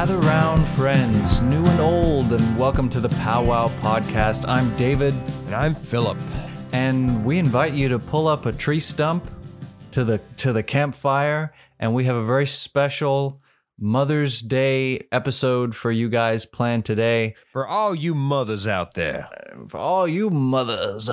Gather round, friends, new and old, and welcome to the Powwow Podcast. I'm David, And I'm Philip. and we invite you to pull up a tree stump to the to the campfire, and we have a very special Mother's Day episode for you guys planned today. For all you mothers out there. For all you mothers,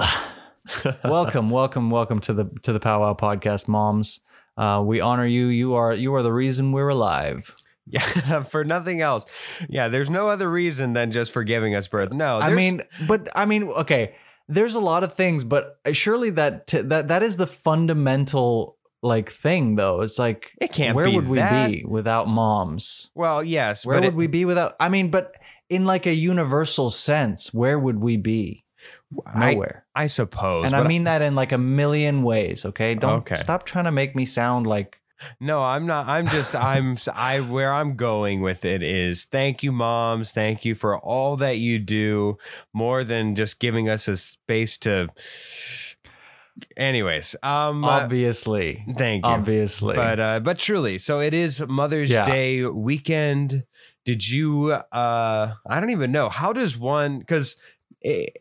welcome, welcome, welcome to the to the Powwow Podcast, moms. Uh, we honor you. You are you are the reason we're alive. Yeah, for nothing else. Yeah, there's no other reason than just for giving us birth. No, I mean, but I mean, okay. There's a lot of things, but uh, surely that t- that that is the fundamental like thing, though. It's like It can't Where would we be without moms? well, yes, Where would it- we be without? I mean, but in like a universal sense, where would we be? Nowhere. I suppose. and I mean that in like a million ways. Okay, don't Okay. stop trying to make me sound like no, I'm not. I'm just. I'm. I. Where I'm going with it is, thank you, moms. Thank you for all that you do. More than just giving us a space to. Anyways, um, uh, obviously, thank you. obviously. but uh but truly so it is mother's Yeah. day weekend did you uh i don't even know how does one because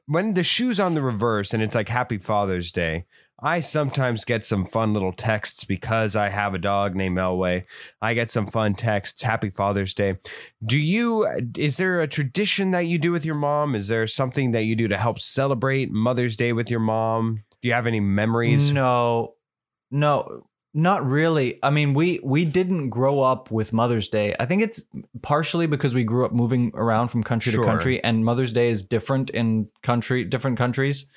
when the shoe's on the reverse and it's like happy father's day i sometimes get some fun little texts because i have a dog named elway i get some fun texts happy father's day do you is there a tradition that you do with your mom is there something that you do to help celebrate mother's day with your mom do you have any memories No, no, not really. I mean, we we didn't grow up with Mother's Day. I think it's partially because we grew up moving around from country Sure. to country, and Mother's Day is different in country different countries.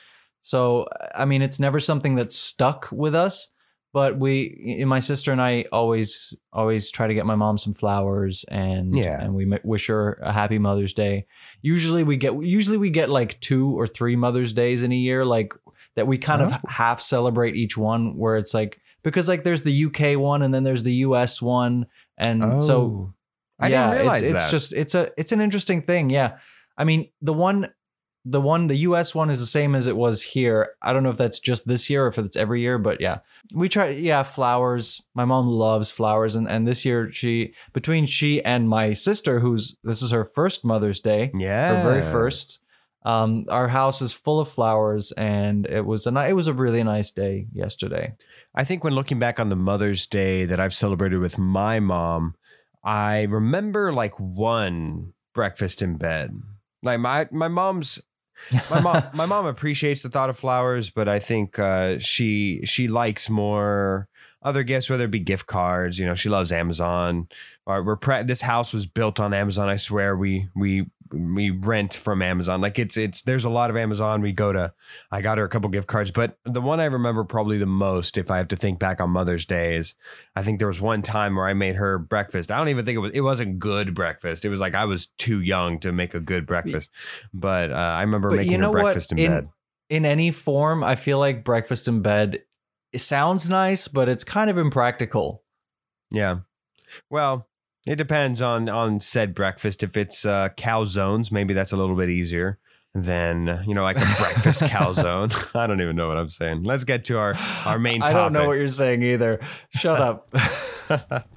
So, I mean, it's never something that's stuck with us. But we, my sister and I, always always try to get my mom some flowers, and Yeah. and we wish her a happy Mother's Day. Usually, we get usually we get like two or three Mother's Days in a year, like that we kind of Oh. half celebrate each one where it's like because like there's the UK one and then there's the US one and so Oh. I yeah, didn't realize it's, it's just it's a it's an interesting thing yeah I mean the one the one the US one is the same as it was here I don't know if that's just this year or if it's every year but yeah we try yeah flowers my mom loves flowers and and this year she between she and my sister who's this is her first Mother's Day yeah her very first. Um, our house is full of flowers, and it was a it was a really nice day yesterday. I think when looking back on the Mother's Day that I've celebrated with my mom, I remember like one breakfast in bed. Like my my mom's my mom my mom appreciates the thought of flowers, but I think uh, she she likes more other gifts, whether it be gift cards. You know, she loves Amazon. We're pre- this house was built on Amazon. I swear we we we rent from Amazon. Like it's it's there's a lot of Amazon. We go to. I got her a couple gift cards, but the one I remember probably the most, if I have to think back on Mother's Day, is I think there was one time where I made her breakfast. I don't even think it was it wasn't good breakfast. It was like I was too young to make a good breakfast, but uh, I remember But making you know her what? breakfast in, In- bed. In any form, I feel like breakfast in bed. It sounds nice, but it's kind of impractical. Yeah. Well, it depends on on said breakfast. If it's uh, calzones, maybe that's a little bit easier than you know like a breakfast calzone. I don't even know what I'm saying. Let's get to our our main Topic. I don't know what you're saying either. Shut up.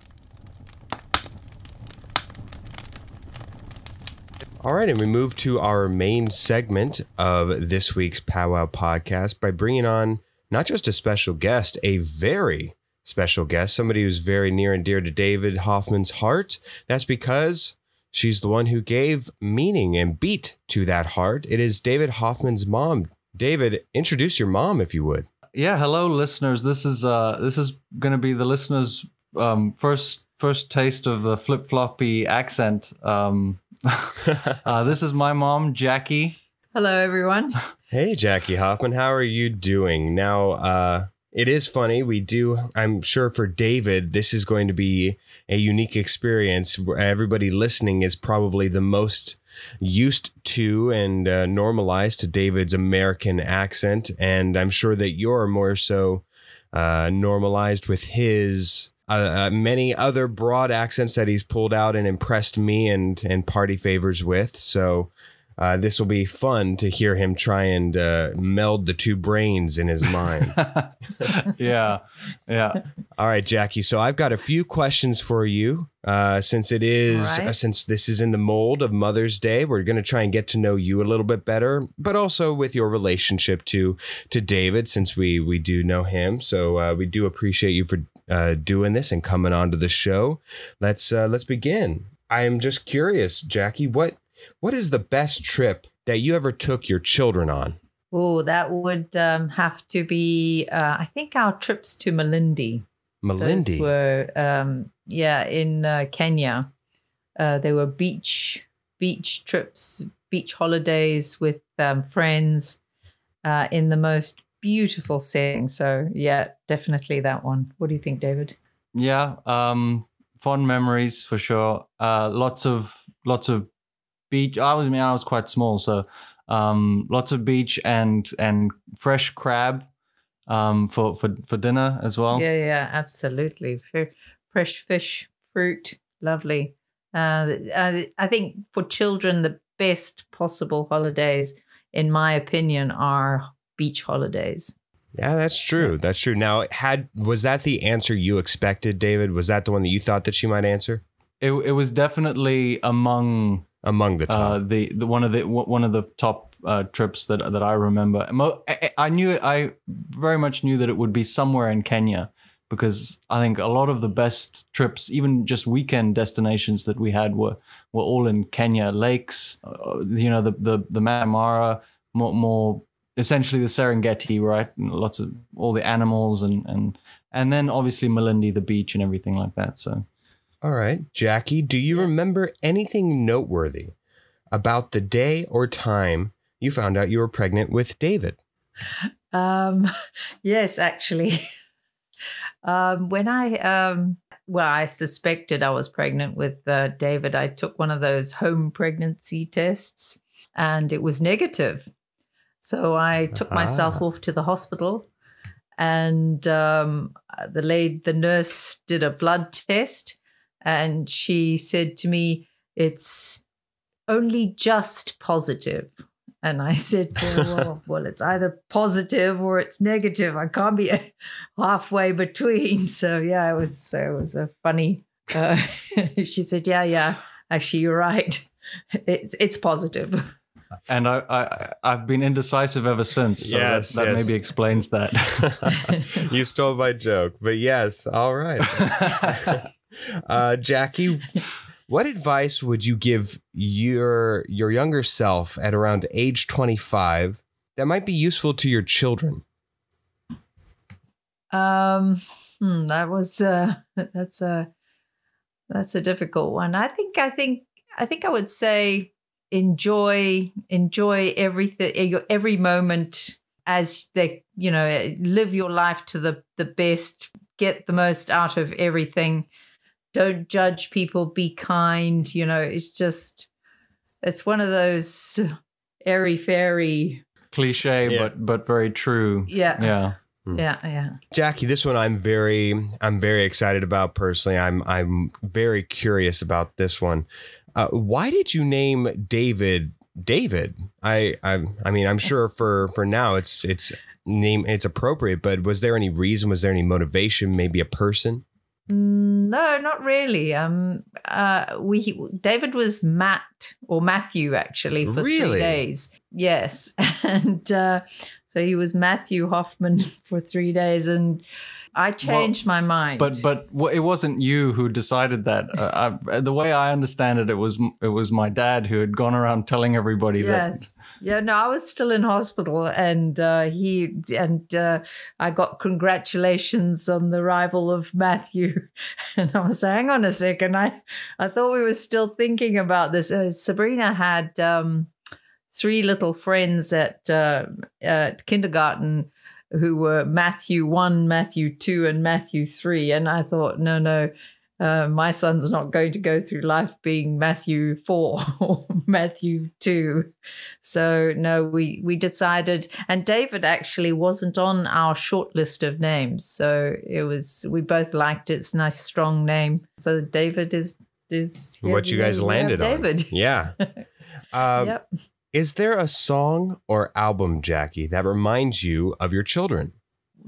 All right, and we move to our main segment of this week's Powwow podcast by bringing on not just a special guest, a very special guest, somebody who's very near and dear to David Hoffman's heart. That's because she's the one who gave meaning and beat to that heart. It is David Hoffman's mom. David, introduce your mom if you would. yeah, hello, listeners. This is uh this is gonna be the listeners' um first first taste of the flip floppy accent. Um, uh, this is my mom, Jackie. Hello, everyone. Hey, Jackie Hoffman, how are you doing? Now, uh, it is funny. We do, I'm sure for David, this is going to be a unique experience everybody listening is probably the most used to and uh, normalized to David's American accent. And I'm sure that you're more so uh, normalized with his. Uh, uh, many other broad accents that he's pulled out and impressed me and and party favors with. So, Uh, this will be fun to hear him try and uh, meld the two brains in his mind. yeah, yeah. All right, Jackie. So I've got a few questions for you. Uh, since it is All right. uh, since this is in the mold of Mother's Day, we're going to try and get to know you a little bit better, but also with your relationship to to David, since we we do know him. So uh, we do appreciate you for uh, doing this and coming on to the show. Let's uh, let's begin. I am just curious, Jackie. What what is the best trip that you ever took your children on? Oh, that would um, have to be, uh, I think, our trips to Malindi. Those were, um, yeah, in uh, Kenya. Uh, they were beach beach trips, beach holidays with um, friends uh, in the most beautiful setting. So, yeah, definitely that one. What do you think, David? Yeah, um, fond memories for sure. Uh, lots of lots of beach. I was I mean I was quite small, so um, lots of beach and and fresh crab um, for for for dinner as well. Yeah, yeah, absolutely. Fresh fish, fruit, lovely. Uh, I, I think for children, the best possible holidays, in my opinion, are beach holidays. Yeah, that's true. That's true. Now, had was that the answer you expected, David? Was that the one that you thought that she might answer It it was definitely among among the uh, top? the, the one of the one of the top uh, trips that that I remember. I, I knew I very much knew that it would be somewhere in Kenya because I think a lot of the best trips, even just weekend destinations that we had, were were all in Kenya lakes. Uh, you know, the the the Mara, more, more essentially the Serengeti, right? And lots of all the animals and and and then obviously Malindi, the beach and everything like that. So. All right, Jackie, do you remember anything noteworthy about the day or time you found out you were pregnant with David? Um, yes, actually. um, when I, um, well, I suspected I was pregnant with uh, David, I took one of those home pregnancy tests and it was negative. So I took myself Ah. off to the hospital and um, the lady, the nurse did a blood test and she said to me, it's only just positive. And I said to her, well, well, it's either positive or it's negative. I can't be halfway between. So yeah, it was so it was a funny. Uh, she said, yeah, yeah, actually, you're right. It's it's positive. And I, I I've been indecisive ever since. So Yes, that, that yes. maybe explains that. you stole my joke, but yes, all right. Uh, Jackie, what advice would you give your your younger self at around age 25 that might be useful to your children? Um, hmm, that was uh, that's a that's a difficult one. I think I think I think I would say enjoy enjoy everything your every moment as they you know live your life to the the best get the most out of everything don't judge people be kind you know it's just it's one of those airy fairy Cliche, Yeah. but but very true. yeah Yeah. yeah yeah Jackie, this one I'm very I'm very excited about personally. I'm I'm very curious about this one. Uh, why did you name David David? I I I mean I'm sure for for now it's it's name it's appropriate, but was there any reason? Was there any motivation? Maybe a person? No, not really. Um, uh, we David was Matt or Matthew actually for Really? three days. Yes, and uh, so he was Matthew Hoffman for three days, and I changed my mind. But but it wasn't you who decided that. Uh, I, the way I understand it, it was it was my dad who had gone around telling everybody yes, yeah. No, I was still in hospital, and uh, he and uh, I got congratulations on the arrival of Matthew, and I was hang on a second, I I thought we were still thinking about this. Uh, Sabrina had um, three little friends at uh, at kindergarten who were Matthew one, Matthew two, and Matthew three, and I thought, no, no. Uh, my son's not going to go through life being Matthew four or Matthew two. So no, we we decided, and David actually wasn't on our short list of names. So it was we both liked it. It's a nice strong name. So David is is What you guys landed on. David. Yeah. Um, yep. Is there a song or album, Jackie, that reminds you of your children?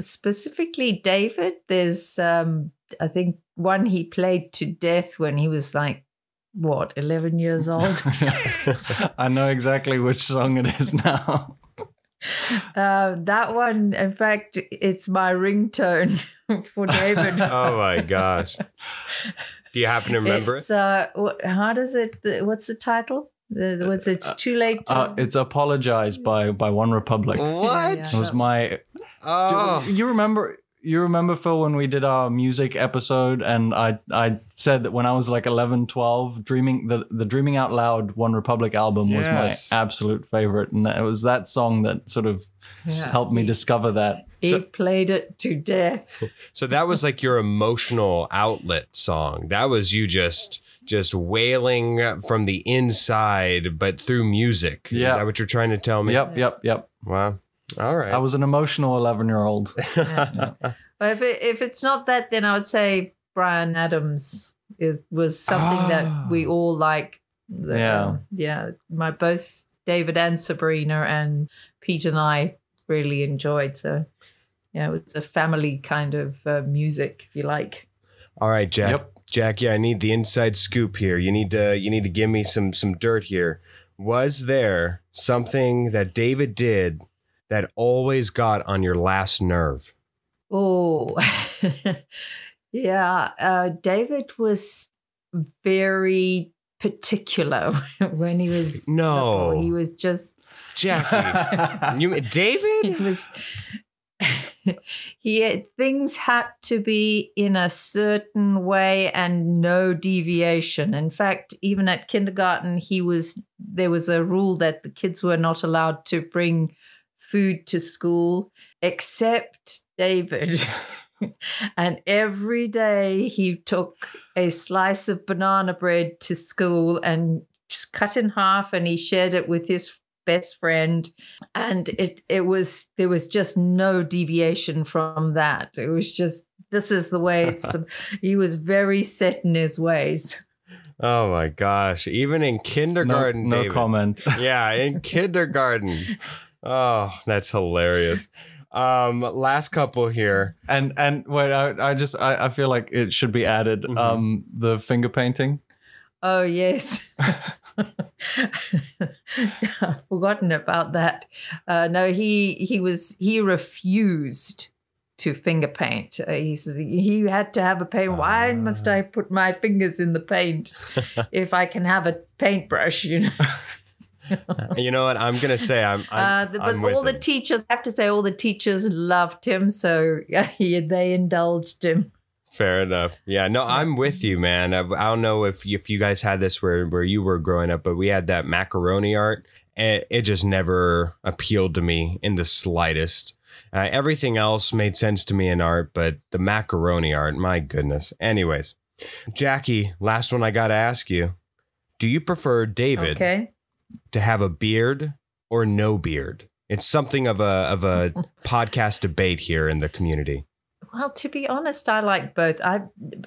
Specifically, David, there's, um, I think, one he played to death when he was like, what, 11 years old? I know exactly which song it is now. uh, that one, in fact, it's my ringtone for David. oh my gosh. Do you happen to remember it's, uh, wh- how does it, what's the title? The, what's it's too late. To, Uh, it's apologized by by OneRepublic. it? Yeah. It was my. Oh. You remember? You remember Phil when we did our music episode and I I said that when I was like 11, 12, dreaming the the Dreaming Out Loud OneRepublic album was Yes. my absolute favorite and it was that song that sort of Yeah, helped me he- discover that. he So- played it to death. So that was like your emotional outlet song. That was you just just wailing from the inside, but through music. Is Yeah. that what you're trying to tell me? Yep, yep, yep. Wow. All right. I was an emotional 11 year old. Yeah. But if it, if it's not that, then I would say Bryan Adams is was something Ah. that we all like. The- Yeah. yeah. My both David and Sabrina and Pete and I really enjoyed. So yeah, it's a family kind of uh, music, if you like. All right, Jack. Yep. Jack, yeah, I need the inside scoop here. You need to you need to give me some some dirt here. Was there something that David did that always got on your last nerve? Oh, yeah. Uh, David was very particular when he was No. little. He was just Jackie. you he David? was he had, things had to be in a certain way and no deviation in fact even at kindergarten he was there was a rule that the kids were not allowed to bring food to school except david and every day he took a slice of banana bread to school and just cut in half and he shared it with his best friend and it it was there was just no deviation from that it was just this is the way it's he was very set in his ways Oh my gosh. Even in no, kindergarten, no David. comment. Yeah, in kindergarten. Oh, that's hilarious. Um, last couple here. And and wait, I, I just I, I feel like it should be added. Mhm. Um, the finger painting. oh yes i've forgotten about that uh, no he he was he refused to finger paint uh, he said he had to have a paint why must Ah. i put my fingers in the paint if i can have a paintbrush you know You know what? I'm gonna say I'm. Uh, I'm, the, I'm but with all the teachers, I have to say, all the teachers loved him, so yeah, they indulged him. Fair enough. Yeah. No, I'm with you, man. I, I don't know if if you guys had this where where you were growing up, but we had that macaroni art, and it just never appealed to me in the slightest. Uh, everything else made sense to me in art, but the macaroni art, my goodness. Anyways, Jackie, last one I got to ask you: Do you prefer David Okay. To have a beard or no beard? It's something of a of a podcast debate here in the community. Well, to be honest, I like both. I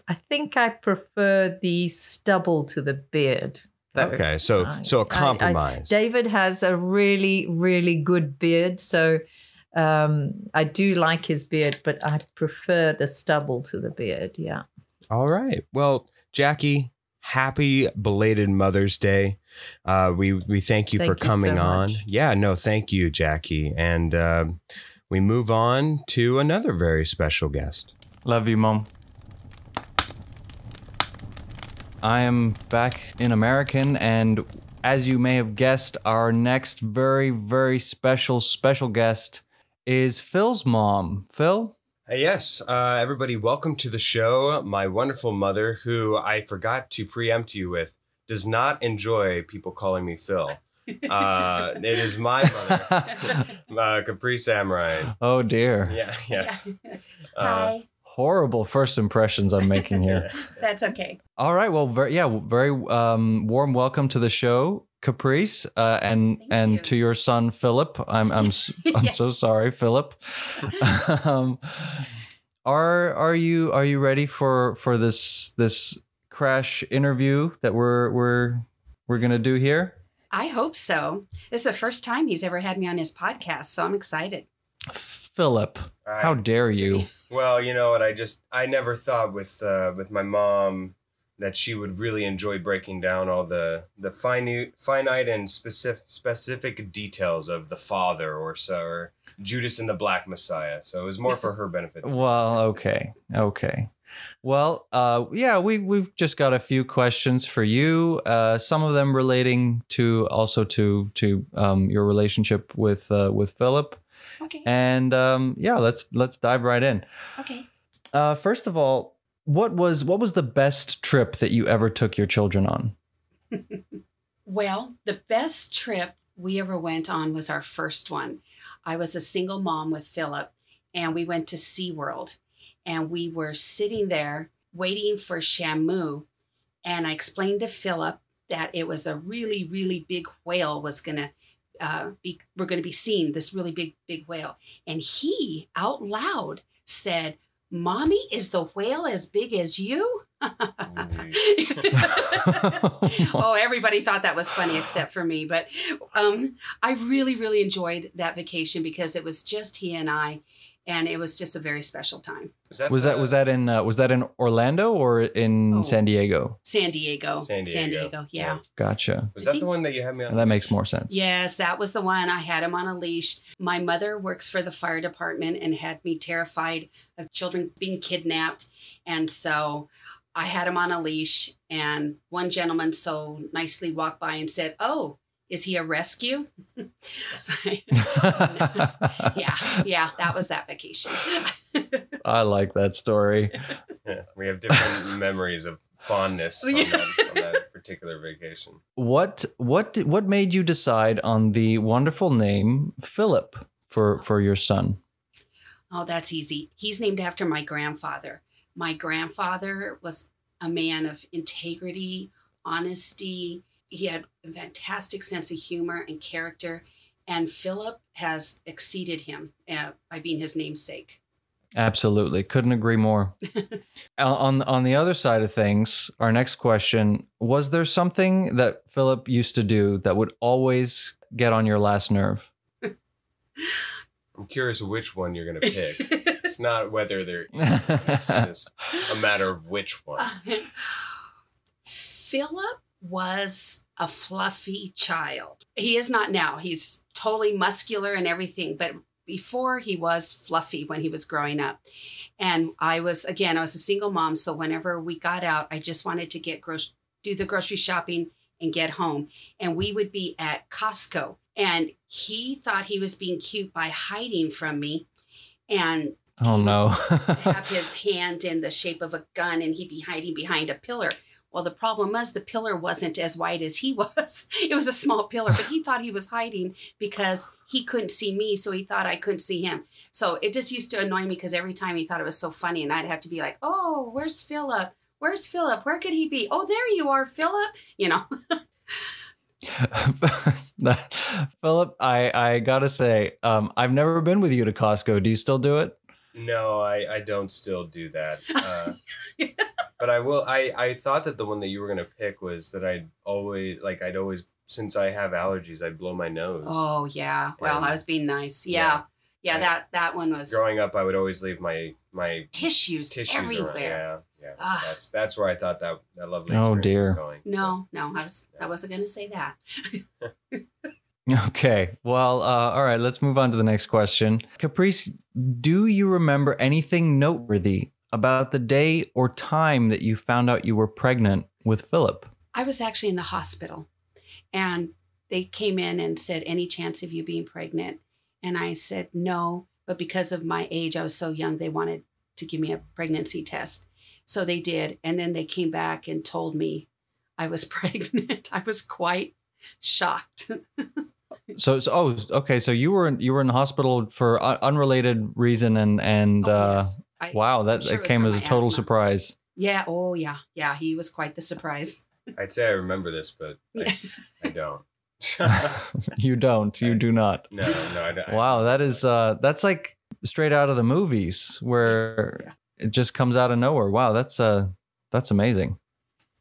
I think I prefer the stubble to the beard. though. Okay, so I- so I- a I- compromise. David has a really, really good beard, so um, I do like his beard, but I prefer the stubble to the beard. Yeah. All right. Well, Jackie, happy belated Mother's Day. Uh, we we thank you Thank for you so coming on. much. Yeah, no, thank you, Jackie. And um we move on to another very special guest. Love you, mom. I am back in American, and as you may have guessed, our next very, very special, special guest is Phil's mom. Phil? Yes, uh, everybody, welcome to the show. My wonderful mother, who I forgot to preempt you with, does not enjoy people calling me Phil. Uh, it is my mother, uh, Capri Samurai. oh dear. Yeah, yes. Uh, Hi. Horrible first impressions I'm making here. That's okay. All right. Well, very yeah, very um, warm welcome to the show, Caprice, uh, and Thank and you. to your son Philip. I'm I'm s- I'm so sorry, Philip. um, are are you are you ready for for this this crash interview that we're we're we're gonna do here? I hope so. This is the first time he's ever had me on his podcast, so I'm excited. Philip, I- how dare you? Well, you know what? I just I never thought with uh, with my mom that she would really enjoy breaking down all the the finite finite and specific specific details of the father or so or Judas and the Black Messiah. So it was more for her benefit. Well, okay, okay. Well, uh, yeah, we we've just got a few questions for you. Uh, some of them relating to also to to um, your relationship with uh, with Philip, Okay. and um, yeah, let's let's dive right in. Okay. Uh, first of all, what was what was the best trip that you ever took your children on? Well, the best trip we ever went on was our first one. I was a single mom with Philip, and we went to SeaWorld. And we were sitting there waiting for Shamu. And I explained to Philip that it was a really, really big whale was going to uh, be, we're going to be seeing this really big, big whale. And he out loud said, Mommy, is the whale as big as you? oh, everybody thought that was funny except for me. But um, I really, really enjoyed that vacation because it was just he and I, and it was just a very special time. Was that Was that was that in uh, was that in Orlando or in Oh. San Diego? San Diego. San Diego. yeah. Gotcha. Was I that the one that you had me on? That makes more sense. Yes, that was the one. I had him on a leash. My mother works for the fire department and had me terrified of children being kidnapped. And so I had him on a leash. And one gentleman so nicely walked by and said, Oh, is he a rescue? Yeah, yeah, that was that vacation. I like that story. Yeah, we have different memories of fondness on, that, on that particular vacation. What what did- what made you decide on the wonderful name Philip for for your son? Oh, that's easy. He's named after my grandfather. My grandfather was a man of integrity, honesty. He had a fantastic sense of humor and character. And Philip has exceeded him uh, by being his namesake. Absolutely, couldn't agree more. Uh, on on the other side of things, our next question was: there something that Philip used to do that would always get on your last nerve? I'm curious which one you're gonna pick. it's not whether they're. It's just a matter of which one. Philip was a fluffy child. He is not now. He's totally muscular and everything, but before he was fluffy when he was growing up. And I was again, I was a single mom, so whenever we got out, I just wanted to get gro- do the grocery shopping and get home. And we would be at Costco, and he thought he was being cute by hiding from me. And oh no! have his hand in the shape of a gun and he'd be hiding behind a pillar. Well, the problem was the pillar wasn't as wide as he was. It was a small pillar, but he thought he was hiding because he couldn't see me, so he thought I couldn't see him. So it just used to annoy me because every time he thought it was so funny, and I'd have to be like, "Oh, where's Philip? Where's Philip? Where could he be? Oh, there you are, Philip." You know. Philip, I I gotta say, um, I've never been with you to Costco. Do you still do it? No, I, I don't still do that. Uh, but I will. I, I thought that the one that you were gonna pick was that I'd always like I'd always since I have allergies I'd blow my nose. Oh yeah. Well, I was being nice. Yeah. Yeah. Yeah. that that one was Growing up, I would always leave my my tissues, tissues everywhere. around. Yeah, yeah. Ah. That's that's where I thought that that lovely. Oh, dear. Was going. No, no, I was I wasn't going to say that. Okay. Well, uh, all right. Let's move on to the next question. Caprice, do you remember anything noteworthy about the day or time that you found out you were pregnant with Philip? I was actually in the hospital, and they came in and said, "Any chance of you being pregnant?" And I said no, but because of my age, I was so young, they wanted to give me a pregnancy test, so they did. And then they came back and told me I was pregnant. I was quite shocked. So, so oh, okay. So you were in, you were in the hospital for un- unrelated reason, and and Oh, uh, yes. I- wow, that sure it it came as a total asthma. surprise. Yeah. Oh, yeah. Yeah. He was quite the surprise. I'd say I remember this, but I, I don't. you don't. You do not. no, no, I don't. Wow, that is uh that's like straight out of the movies where Yeah. it just comes out of nowhere. Wow, that's uh that's amazing.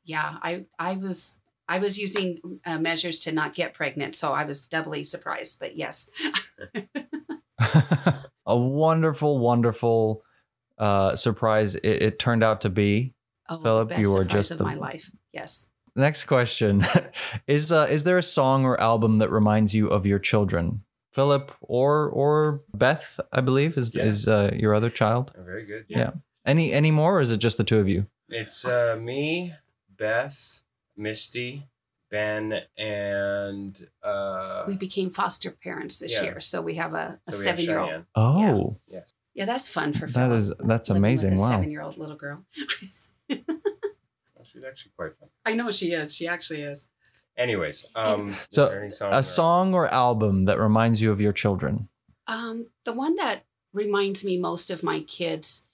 yeah i i was I was using uh, measures to not get pregnant, so I was doubly surprised. But yes, a wonderful, wonderful uh, surprise it, it turned out to be. oh, the Philip, best you were surprise just of the- my life. Yes. Next question is: uh, Is there a song or album that reminds you of your children, Philip or or Beth? I believe is Yeah. is uh, your other child. Oh, very good. Yeah. Any any more, or is it just the two of you? It's uh, me, Beth, Misty, Ben, and uh, we became foster parents this yeah. year, so we have a, a so seven year old. Oh, Yeah, that's fun for that Philip, is that's living with amazing. A Wow. seven year old little girl. Well, she's actually quite fun. I know she is. She actually is. Anyways, um, is So, there any song A or- song or album that reminds you of your children. Um, the one that reminds me most of my kids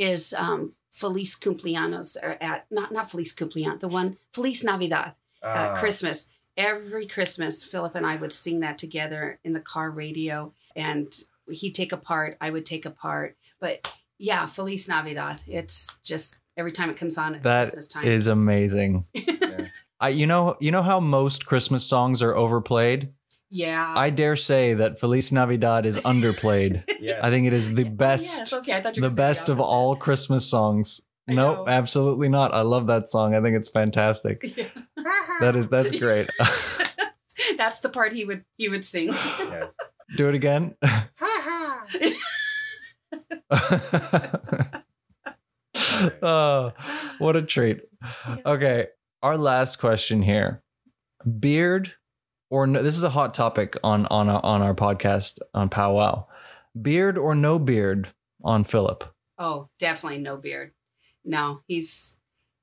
is um, Feliz Cumpleaños, or at not not Feliz Cumpleaños, the one Feliz Navidad, uh, Ah, Christmas. Every Christmas, Philip and I would sing that together in the car radio, and he'd take a part, I would take a part. But yeah, Feliz Navidad. It's just every time it comes on at That Christmas time. is amazing. I you know you know how most Christmas songs are overplayed. Yeah. I dare say that Feliz Navidad is underplayed. Yes. I think it is the Oh, best, yes, okay. I thought you the were gonna best of all Christmas songs. I Nope, know. absolutely not. I love that song. I think it's fantastic. Yeah. That is that's great. That's the part he would he would sing. Yes. Do it again. oh, what a treat. Okay, our last question here: beard or no? This is a hot topic on on our, on our podcast on Powwow. Beard or no beard on Philip? Oh, definitely no beard. No, he's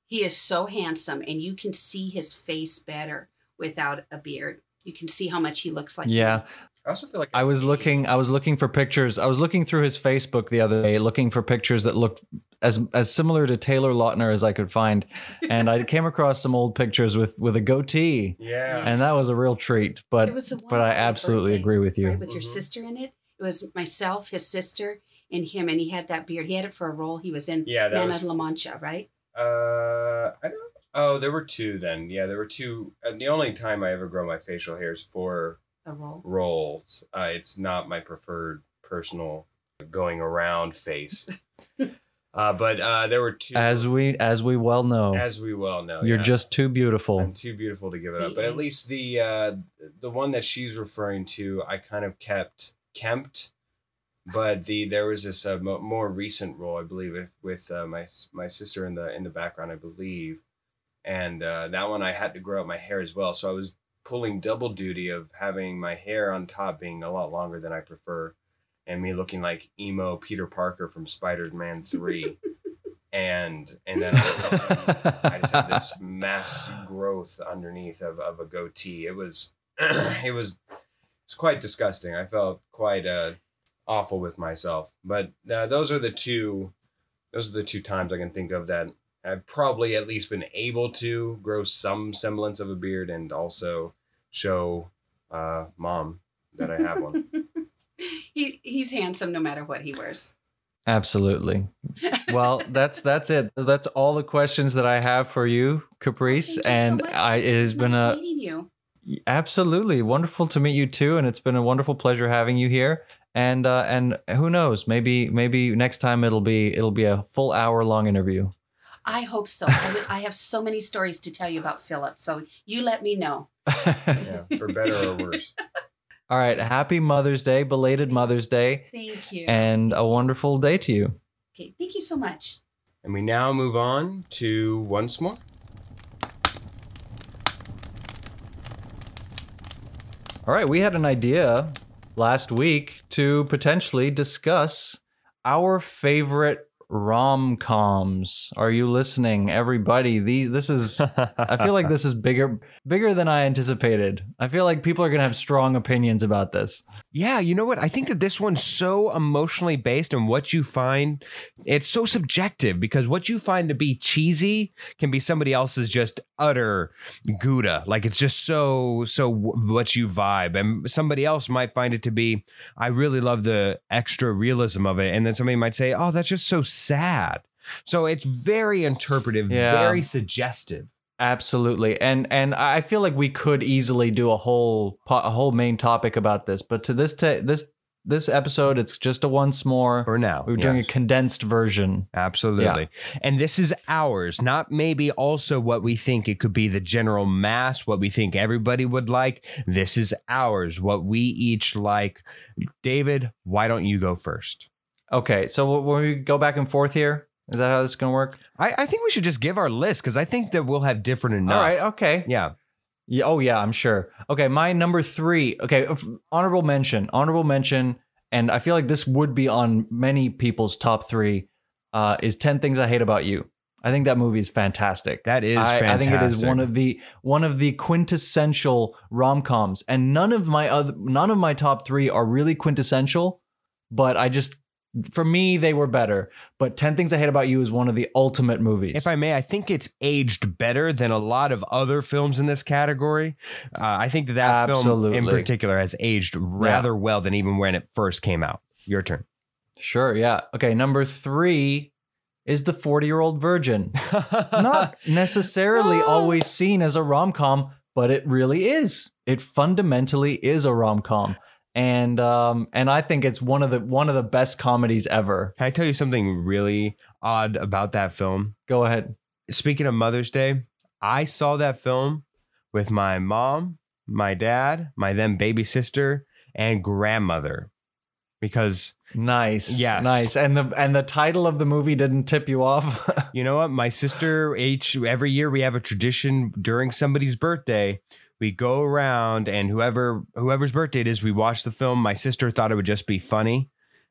he is so handsome, and you can see his face better without a beard. You can see how much he looks like. me. Yeah, I also feel like I was looking. I was looking for pictures. I was looking through his Facebook the other day, looking for pictures that looked as as similar to Taylor Lautner as I could find, and I came across some old pictures with with a goatee, Yeah. and that was a real treat. But was but I absolutely birthday, agree with you. Right, with your Mhm. sister in it. It was myself, his sister, and him, and he had that beard. He had it for a role he was in. yeah, that Man was of La Mancha, right? Uh, I don't. Oh, there were two then. Yeah, there were two. Uh, the only time I ever grow my facial hair is for A role. roles. Uh, it's not my preferred personal going around face. uh, but uh, there were two. As we as we well know, as we well know, you're yeah. just too beautiful. I'm too beautiful to give it up. But at least the uh, the one that she's referring to, I kind of kept kempt. But the there was this uh, mo- more recent role, I believe, with, with uh, my my sister in the in the background, I believe, and uh, that one I had to grow out my hair as well. So I was pulling double duty of having my hair on top being a lot longer than I prefer, and me looking like emo Peter Parker from Spider Man Three, and and then I, I just had this mass growth underneath of, of a goatee. It was it was it was quite disgusting. I felt quite uh awful with myself. But uh, those are the two those are the two times I can think of that I've probably at least been able to grow some semblance of a beard and also show uh mom that I have one. He he's handsome no matter what he wears. Absolutely. Well, that's that's it. That's all the questions that I have for you, Caprice. Thank you so and much. I it has It's been nice a meeting you. absolutely wonderful to meet you too, and it's been a wonderful pleasure having you here. And uh, and who knows, maybe maybe next time it'll be it'll be a full hour long interview. I hope so. I, would- I have so many stories to tell you about Philip. So you let me know. Yeah, for better or worse. All right. Happy Mother's Day, belated Mother's Day, Thank you. and a wonderful day to you. okay, thank you so much. And we now move on to once more. All right. We had an idea last week to potentially discuss our favorite rom coms. Are you listening, everybody? These this is I feel like this is bigger bigger than I anticipated. I feel like people are gonna have strong opinions about this. Yeah, you know what? I think that this one's so emotionally based on what you find. It's so subjective because what you find to be cheesy can be somebody else's just utter gouda. Like it's just so so what you vibe, and somebody else might find it to be. I really love the extra realism of it, and then somebody might say, "Oh, that's just so sad." So it's very interpretive, Yeah. very suggestive. Absolutely, and and I feel like we could easily do a whole a whole main topic about this, but to this ta this this episode, it's just a once more. For now. We're doing yes. a condensed version. Absolutely. And this is ours, not maybe also what we think it could be the general mass, what we think everybody would like. This is ours, what we each like. David, why don't you go first? Okay, so when we go back and forth here, is that how this is gonna work? I, I think we should just give our list because I think that we'll have different enough. All right, okay. Yeah. Yeah, oh yeah, I'm sure. Okay, my number three. Okay, honorable mention. Honorable mention, and I feel like this would be on many people's top three. Uh, is Ten Things I Hate About You. I think that movie is fantastic. That is I, I think it is one of the one of the quintessential rom coms, and none of my other none of my top three are really quintessential. But I just, for me, they were better. But Ten Things I Hate About You is one of the ultimate movies. If I may, I think it's aged better than a lot of other films in this category. Uh, I think that that film in particular has aged rather well than even when it first came out. Your turn. Sure, yeah. Okay, number three is the 40 year old virgin. Not necessarily always seen as a rom com, but it really is. It fundamentally is a rom com. And um and I think it's one of the one of the best comedies ever. Can I tell you something really odd about that film? Go ahead. Speaking of Mother's Day, I saw that film with my mom, my dad, my then baby sister, and grandmother. Because Nice. Yes. Nice. And the and the title of the movie didn't tip you off. you know what? My sister, each every year we have a tradition during somebody's birthday. We go around and whoever whoever's birthday it is, we watch the film. My sister thought it would just be funny.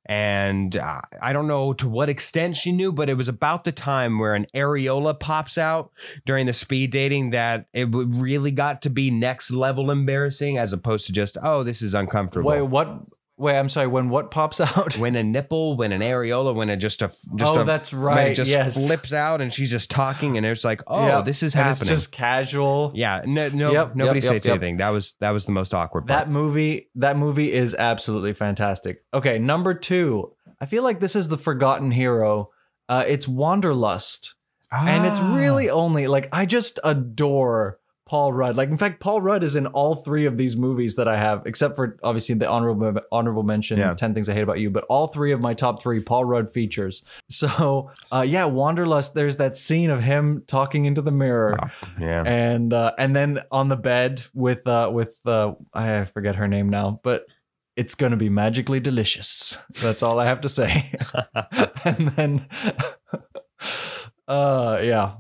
And uh, I don't know to what extent she knew, but it was about the time where an areola pops out during the speed dating that it really got to be next level embarrassing as opposed to just, oh, this is uncomfortable. Wait, what wait, I'm sorry, when what pops out? when a nipple, when an areola, when it just a just oh, a that's right. it just yes. flips out and she's just talking and it's like, oh, Yeah. this is And happening. It's just casual. yeah, no, no Yep, nobody yep, yep, says yep. anything. That was that was the most awkward That movie, that movie is absolutely fantastic. Okay, number two. I feel like this is the forgotten hero. Uh, it's Wanderlust, and it's Ah. really only like I just adore Paul Rudd. Like, in fact, Paul Rudd is in all three of these movies that I have, except for obviously the honorable honorable mention, Yeah. Ten Things I Hate About You. But all three of my top three Paul Rudd features. So, uh, yeah, Wanderlust. There's that scene of him talking into the mirror yeah. and uh, and then on the bed with uh with uh I forget her name now, but it's gonna be magically delicious. That's all I have to say. and then uh yeah.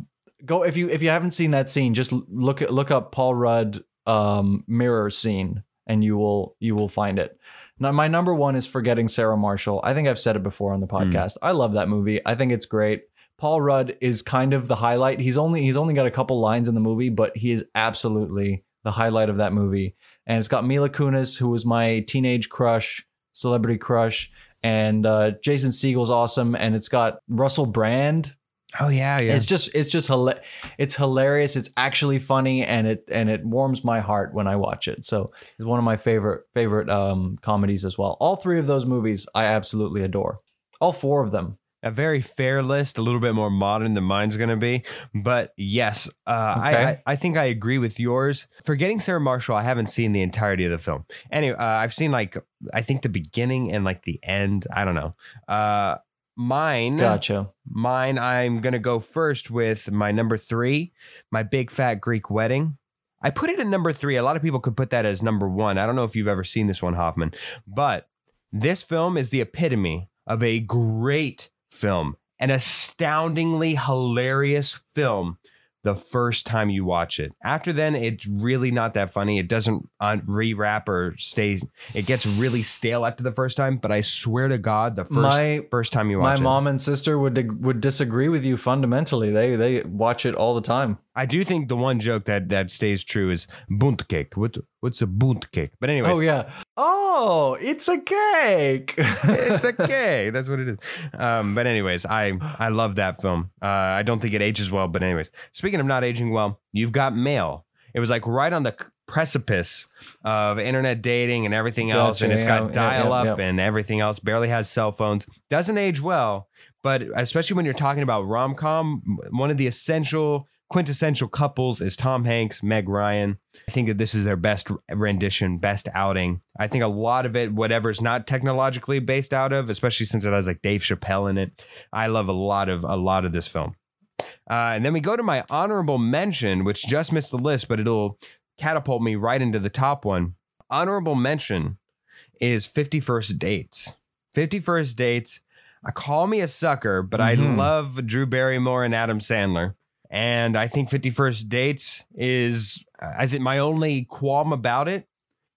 Go if you if you haven't seen that scene, just look at look up Paul Rudd um mirror scene and you will you will find it. Now my number one is forgetting Sarah Marshall. I think I've said it before on the Hmm. podcast. I love that movie. I think it's great. Paul Rudd is kind of the highlight. He's only he's only got a couple lines in the movie, but he is absolutely the highlight of that movie. And it's got Mila Kunis, who was my teenage crush, celebrity crush, and uh, Jason Segel's awesome. And it's got Russell Brand. Oh yeah, yeah. It's just it's just hila- it's hilarious. It's actually funny, and it and it warms my heart when I watch it. So it's one of my favorite favorite um, comedies as well. All three of those movies I absolutely adore. All four of them. a very fair list, a little bit more modern than mine's going to be. But yes, uh, I, I, I think I agree with yours. Forgetting Sarah Marshall, I haven't seen the entirety of the film. Anyway, uh, I've seen like, I think the beginning and like the end. I don't know. Uh, mine, Gotcha. mine, I'm going to go first with my number three, my big fat Greek wedding. I put it at number three. A lot of people could put that as number one. I don't know if you've ever seen this one, Hoffman, but this film is the epitome of a great film, an astoundingly hilarious film the first time you watch it. After then, it's really not that funny. It doesn't uh, rewrap or stay, it gets really stale after the first time, but I swear to God, the first, my first time you my watch it. mom and sister would would disagree with you fundamentally. They they watch it all the time. I do think the one joke that that stays true is Bundt cake. What what's a Bundt cake? But anyways, Oh yeah. Oh, it's a cake. it's a cake. That's what it is. Um, but anyways, I I love that film. Uh, I don't think it ages well. But anyways, speaking of not aging well, you've got Mail. It was like right on the precipice of internet dating and everything else, and Gotcha, it's yeah, got yeah, yeah, dial up yeah. and everything else. Barely has cell phones. Doesn't age well. But especially when you're talking about rom com, one of the essential quintessential couples is Tom Hanks, Meg Ryan. I think that this is their best rendition, best outing. I think a lot of it, whatever's not technologically based out of, especially since it has like Dave Chappelle in it, I love a lot of a lot of this film. Uh, and then we go to my honorable mention, which just missed the list, but it'll catapult me right into the top one. Honorable mention is 50 First Dates. 50 First Dates. I call me a sucker, but I Mhm. love Drew Barrymore and Adam Sandler. And I think 50 First Dates is, I think my only qualm about it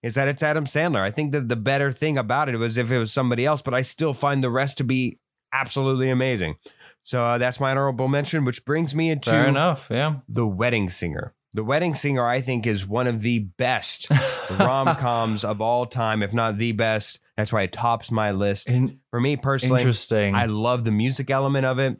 is that it's Adam Sandler. I think that the better thing about it was if it was somebody else, but I still find the rest to be absolutely amazing. So uh, that's my honorable mention, which brings me into Fair enough. Yeah. The Wedding Singer. The Wedding Singer, I think, is one of the best rom coms of all time, if not the best. That's why it tops my list. In- For me personally, interesting. I love the music element of it.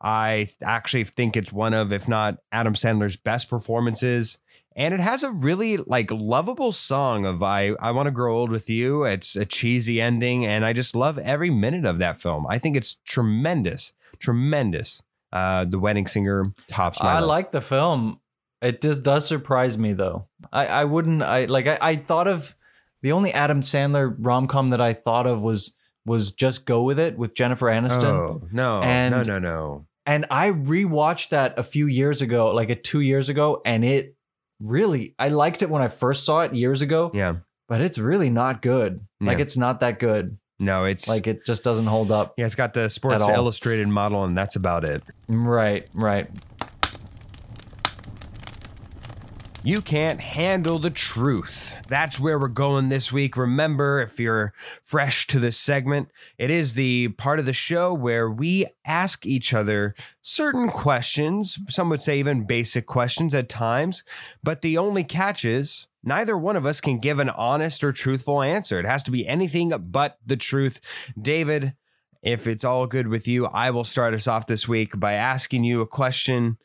I actually think it's one of, if not Adam Sandler's best performances. And it has a really like lovable song of I I want to grow old with you. It's a cheesy ending and I just love every minute of that film. I think it's tremendous. Tremendous. Uh The Wedding Singer tops I list. like the film. It just does surprise me though. I, I wouldn't I like I, I thought of the only Adam Sandler rom com that I thought of was was Just Go With It with Jennifer Aniston. Oh, no. And- no, no, no. And I rewatched that a few years ago, like a two years ago, and it really I liked it when I first saw it years ago, Yeah. but it's really not good. Like Yeah. it's not that good. No, it's Like it just doesn't hold up. yeah, it's got the Sports. Illustrated model, and that's about it. Right, right. You can't handle the truth. That's where we're going this week. Remember, if you're fresh to this segment, it is the part of the show where we ask each other certain questions. Some would say even basic questions at times. But the only catch is neither one of us can give an honest or truthful answer. It has to be anything but the truth. David, if it's all good with you, I will start us off this week by asking you a question.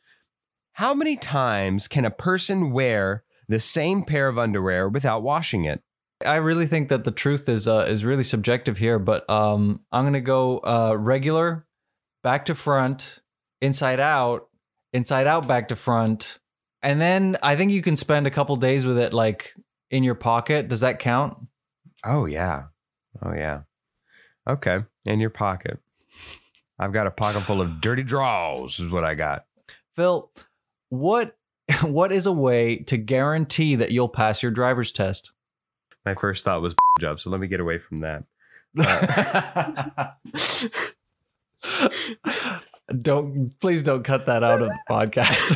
How many times can a person wear the same pair of underwear without washing it? I really think that the truth is uh, is really subjective here, but um, I'm gonna go uh, regular, back to front, inside out, inside out, back to front, and then I think you can spend a couple days with it like in your pocket. Does that count? Oh, yeah. Oh, yeah. Okay. In your pocket. I've got a pocket full of dirty draws, is what I got. Phil, what what is a way to guarantee that you'll pass your driver's test? My first thought was job, so let me get away from that. Uh, don't please don't cut that out of the podcast.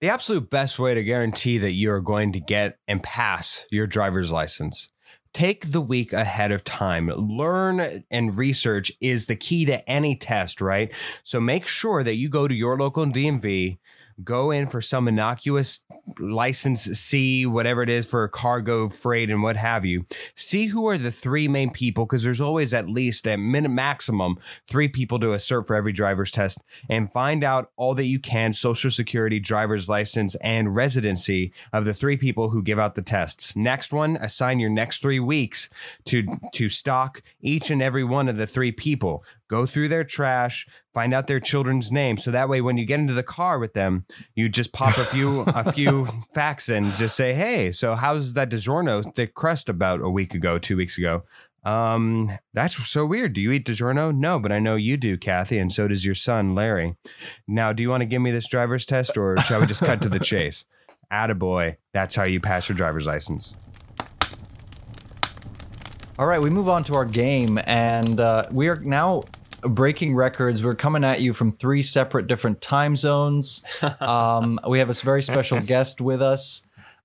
The absolute best way to guarantee that you're going to get and pass your driver's license. Take the week ahead of time. Learn and research is the key to any test, right? So make sure that you go to your local DMV, go in for some innocuous license C, whatever it is for cargo, freight, and what have you. See who are the three main people, because there's always at least a minute maximum three people to assert for every driver's test and find out all that you can social security, driver's license, and residency of the three people who give out the tests. Next one, assign your next three weeks to to stock each and every one of the three people. Go through their trash, find out their children's name, so that way when you get into the car with them, you just pop a few a few facts and just say, "Hey, so how's that DiGiorno thick crust about a week ago, two weeks ago?" Um, that's so weird. Do you eat DiGiorno? No, but I know you do, Kathy, and so does your son, Larry. Now, do you want to give me this driver's test or shall we just cut to the chase? Attaboy. That's how you pass your driver's license. All right, we move on to our game, and uh, we are now breaking records. We're coming at you from three separate different time zones. Um, we have a very special guest with us.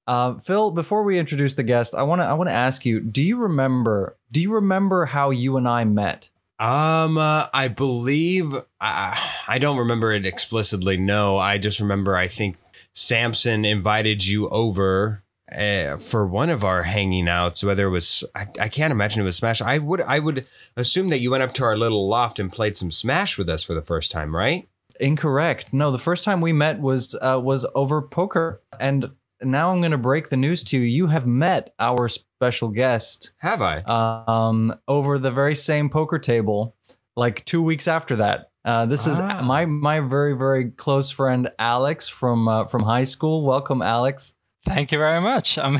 Uh, Phil, before we introduce the guest, I want to I want to ask you: Do you remember? Do you remember how you and I met? Um, uh, I believe I I don't remember it explicitly. No, I just remember I think Samson invited you over uh, for one of our hanging outs. Whether it was I, I can't imagine it was Smash. I would I would assume that you went up to our little loft and played some Smash with us for the first time, right? Incorrect. No, the first time we met was uh, was over poker, and now I'm going to break the news to you. You have met our special guest Have I? um, over the very same poker table, like two weeks after that. Uh, this is Ah. my my very very close friend Alex from uh, from high school. Welcome, Alex. Thank you very much. Um,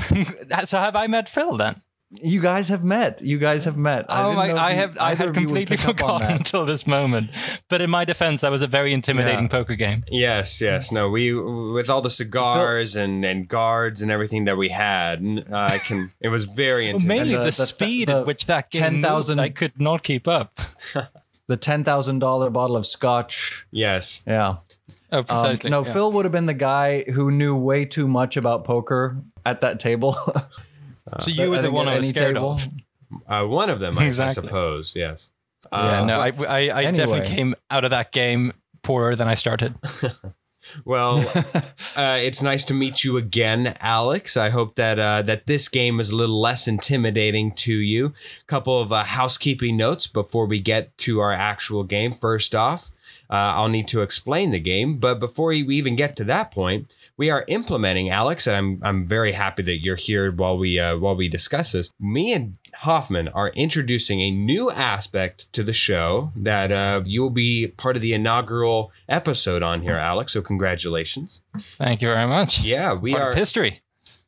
so have I met Phil then? You guys have met. You guys have met. oh didn't my! know I have. I either had of you would completely pick up on forgotten until this moment. But in my defense, that was a very intimidating Yeah. poker game. Yes, yes. No, we with all the cigars and and guards and everything that we had, uh, I can. It was very Well, intimidating. mainly the- the, the- speed the at which that game 10,000 moved, I could not keep up. The ten thousand dollar bottle of scotch. Yes. Yeah. Oh, Um, precisely. no, yeah. Phil would have been the guy who knew way too much about poker at that table. So you were the one at I was any scared table. of. Uh, one of them, I, I Exactly. suppose. Yes. yeah, Uh, no, I, I, I anyway. definitely came out of that game poorer than I started. Well, uh, it's nice to meet you again, Alex. I hope that uh, that this game is a little less intimidating to you. A couple of uh, housekeeping notes before we get to our actual game. First off, uh, I'll need to explain the game, but before we even get to that point, we are implementing Alex. I'm I'm very happy that you're here while we uh, while we discuss this. Me and Hoffman are introducing a new aspect to the show that uh, you will be part of the inaugural episode on here, Alex. So congratulations. Thank you very much. Yeah, we Part are. history.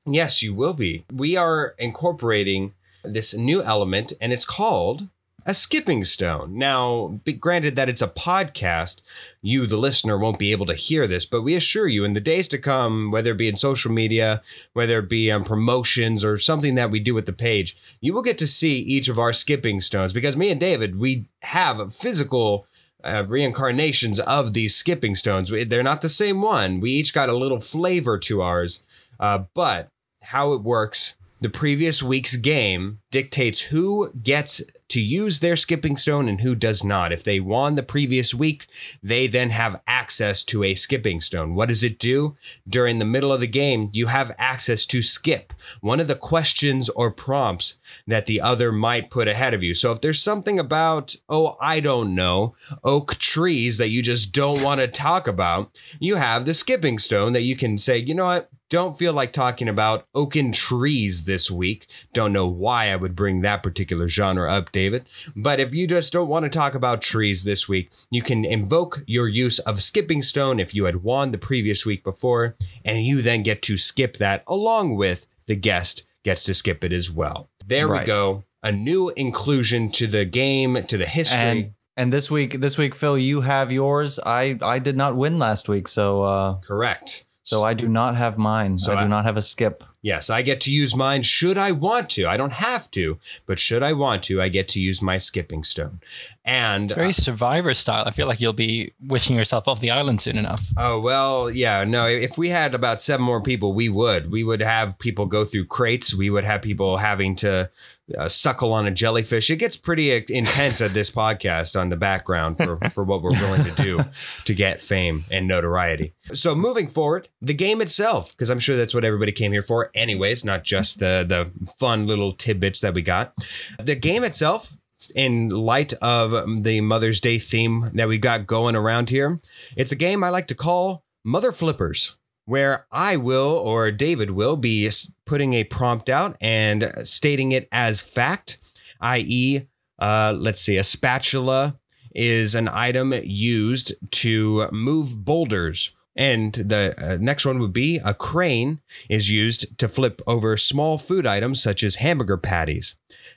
Yes, you will be. We are incorporating this new element, and it's called a skipping stone. Now, granted that it's a podcast, you, the listener, won't be able to hear this, but we assure you, in the days to come, whether it be in social media, whether it be on promotions or something that we do with the page, you will get to see each of our skipping stones because me and David, we have physical uh, reincarnations of these skipping stones. They're not the same one. We each got a little flavor to ours. Uh, but how it works, the previous week's game dictates who gets to use their skipping stone and who does not. If they won the previous week, they then have access to a skipping stone. What does it do? During the middle of the game, you have access to skip one of the questions or prompts that the other might put ahead of you. So if there's something about, oh, I don't know, oak trees that you just don't want to talk about, you have the skipping stone that you can say, you know what? Don't feel like talking about oaken trees this week. Don't know why I would bring that particular genre up, David. But if you just don't want to talk about trees this week, you can invoke your use of skipping stone if you had won the previous week before, and you then get to skip that along with the guest gets to skip it as well. There we go. A new inclusion to the game, to the history. and and this week, this week, Phil, you have yours. I I did not win last week, so uh, Correct. So I do not have mine. So I do I- not have a skip. Yes, I get to use mine should I want to. I don't have to, but should I want to, I get to use my skipping stone. And Very survivor style. I feel like you'll be wishing yourself off the island soon enough. Oh well, yeah, no. If we had about seven more people, we would. We would have people go through crates. We would have people having to uh, suckle on a jellyfish. It gets pretty uh, intense at this podcast on the background for for what we're willing to do to get fame and notoriety. So moving forward, the game itself, because I'm sure that's what everybody came here for, anyways. Not just the the fun little tidbits that we got. The game itself. In light of the Mother's Day theme that we got going around here, it's a game I like to call Mother Flippers, where I will or David will be putting a prompt out and stating it as fact, i.e., uh, let's see, a spatula is an item used to move boulders. And the uh, next one would be a crane is used to flip over small food items such as hamburger patties.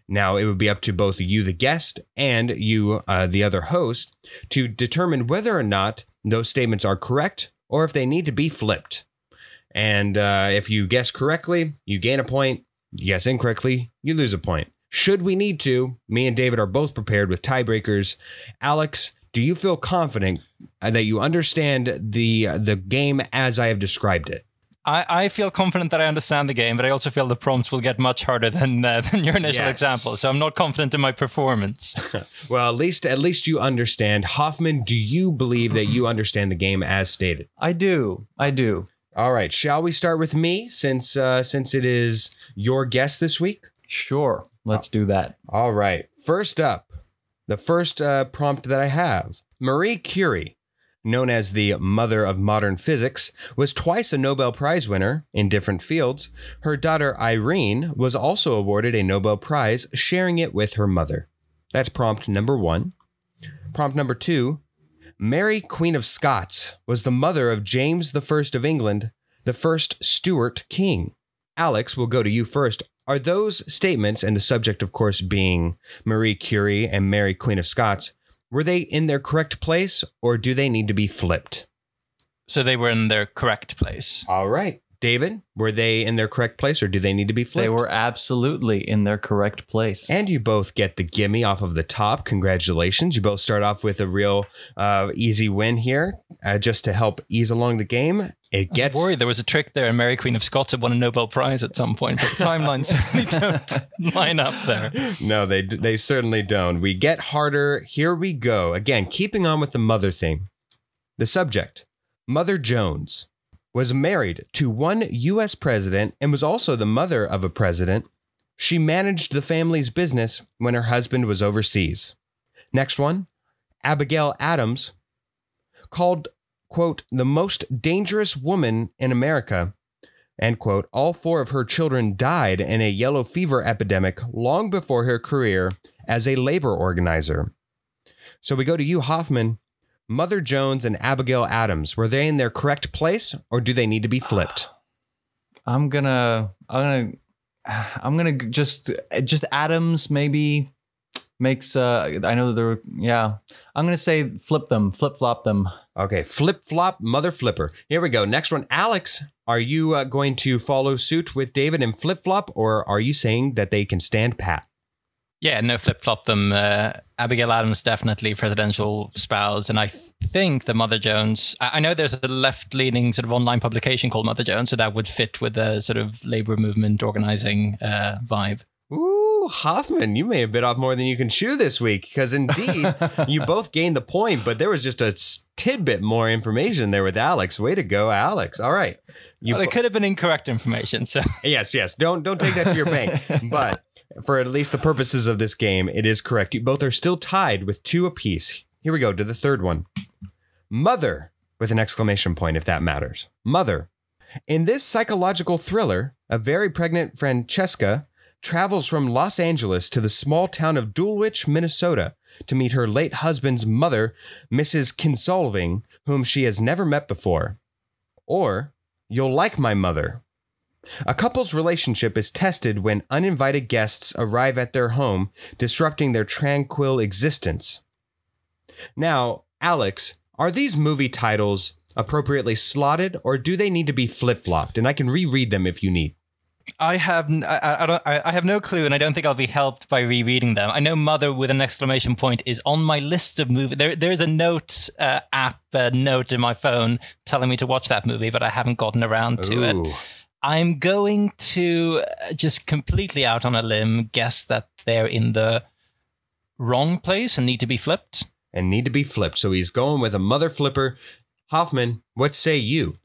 Now, it would be up to both you, the guest, and you, uh, the other host, to determine whether or not those statements are correct or if they need to be flipped. And uh, if you guess correctly, you gain a point. You guess incorrectly, you lose a point. Should we need to, me and David are both prepared with tiebreakers. Alex, do you feel confident uh, that you understand the uh, the game as I have described it? I, I feel confident that I understand the game, but I also feel the prompts will get much harder than uh, than your initial Yes. example. So I'm not confident in my performance. Well, at least at least you understand. Hoffman, do you believe that you understand the game as stated? I do. I do. All right, shall we start with me since uh, since it is your guest this week? Sure. Let's do that. All right. First up, the first uh, prompt that I have Marie Curie, known as the mother of modern physics, was twice a Nobel Prize winner in different fields. Her daughter Irene was also awarded a Nobel Prize, sharing it with her mother. That's prompt number one. Prompt number two Mary, Queen of Scots, was the mother of James I of England, the first Stuart king. Alex, we'll go to you first. Are those statements, and the subject, of course, being Marie Curie and Mary, Queen of Scots, were they in their correct place or do they need to be flipped? So they were in their correct place. All right. David, were they in their correct place or do they need to be flipped? They were absolutely in their correct place. And you both get the gimme off of the top. Congratulations. You both start off with a real uh, easy win here uh, just to help ease along the game. It I gets. worried there was a trick there, and Mary Queen of Scots had won a Nobel Prize at some point, but the timelines certainly don't line up there. No, they, they certainly don't. We get harder. Here we go. Again, keeping on with the mother theme. The subject Mother Jones was married to one U.S. president and was also the mother of a president. She managed the family's business when her husband was overseas. Next one Abigail Adams, called, quote, the most dangerous woman in America, end quote. All four of her children died in a yellow fever epidemic long before her career as a labor organizer. So we go to you, Hoffman. Mother Jones and Abigail Adams, were they in their correct place or do they need to be flipped? I'm gonna, I'm gonna, I'm gonna just, just Adams maybe makes. uh I know there. Yeah, I'm gonna say flip them, flip flop them. Okay, flip flop, mother flipper. Here we go. Next one. Alex, are you uh, going to follow suit with David and flip flop or are you saying that they can stand pat? Yeah, no flip flop them. Uh, Abigail Adams definitely presidential spouse, and I think the Mother Jones. I, know there's a left leaning sort of online publication called Mother Jones, so that would fit with the sort of labor movement organizing uh, vibe. Ooh, Hoffman, you may have bit off more than you can chew this week because indeed you both gained the point, but there was just a tidbit more information there with Alex. Way to go, Alex. All right. You well, it bo- could have been incorrect information, so yes, yes. Don't don't take that to your bank. But for at least the purposes of this game, it is correct. You both are still tied with two apiece. Here we go to the third one. Mother with an exclamation point if that matters. Mother. In this psychological thriller, a very pregnant Francesca travels from Los Angeles to the small town of Duluth, Minnesota, to meet her late husband's mother, Mrs. Kinsolving, whom she has never met before. Or, You'll like my mother. A couple's relationship is tested when uninvited guests arrive at their home, disrupting their tranquil existence. Now, Alex, are these movie titles appropriately slotted or do they need to be flip flopped? And I can reread them if you need. I have I, I don't I have no clue, and I don't think I'll be helped by rereading them. I know "Mother" with an exclamation point is on my list of movies. There there is a note uh, app uh, note in my phone telling me to watch that movie, but I haven't gotten around to it. Ooh. I'm going to uh, just completely out on a limb guess that they're in the wrong place and need to be flipped. And need to be flipped. So he's going with a mother flipper. Hoffman, what say you?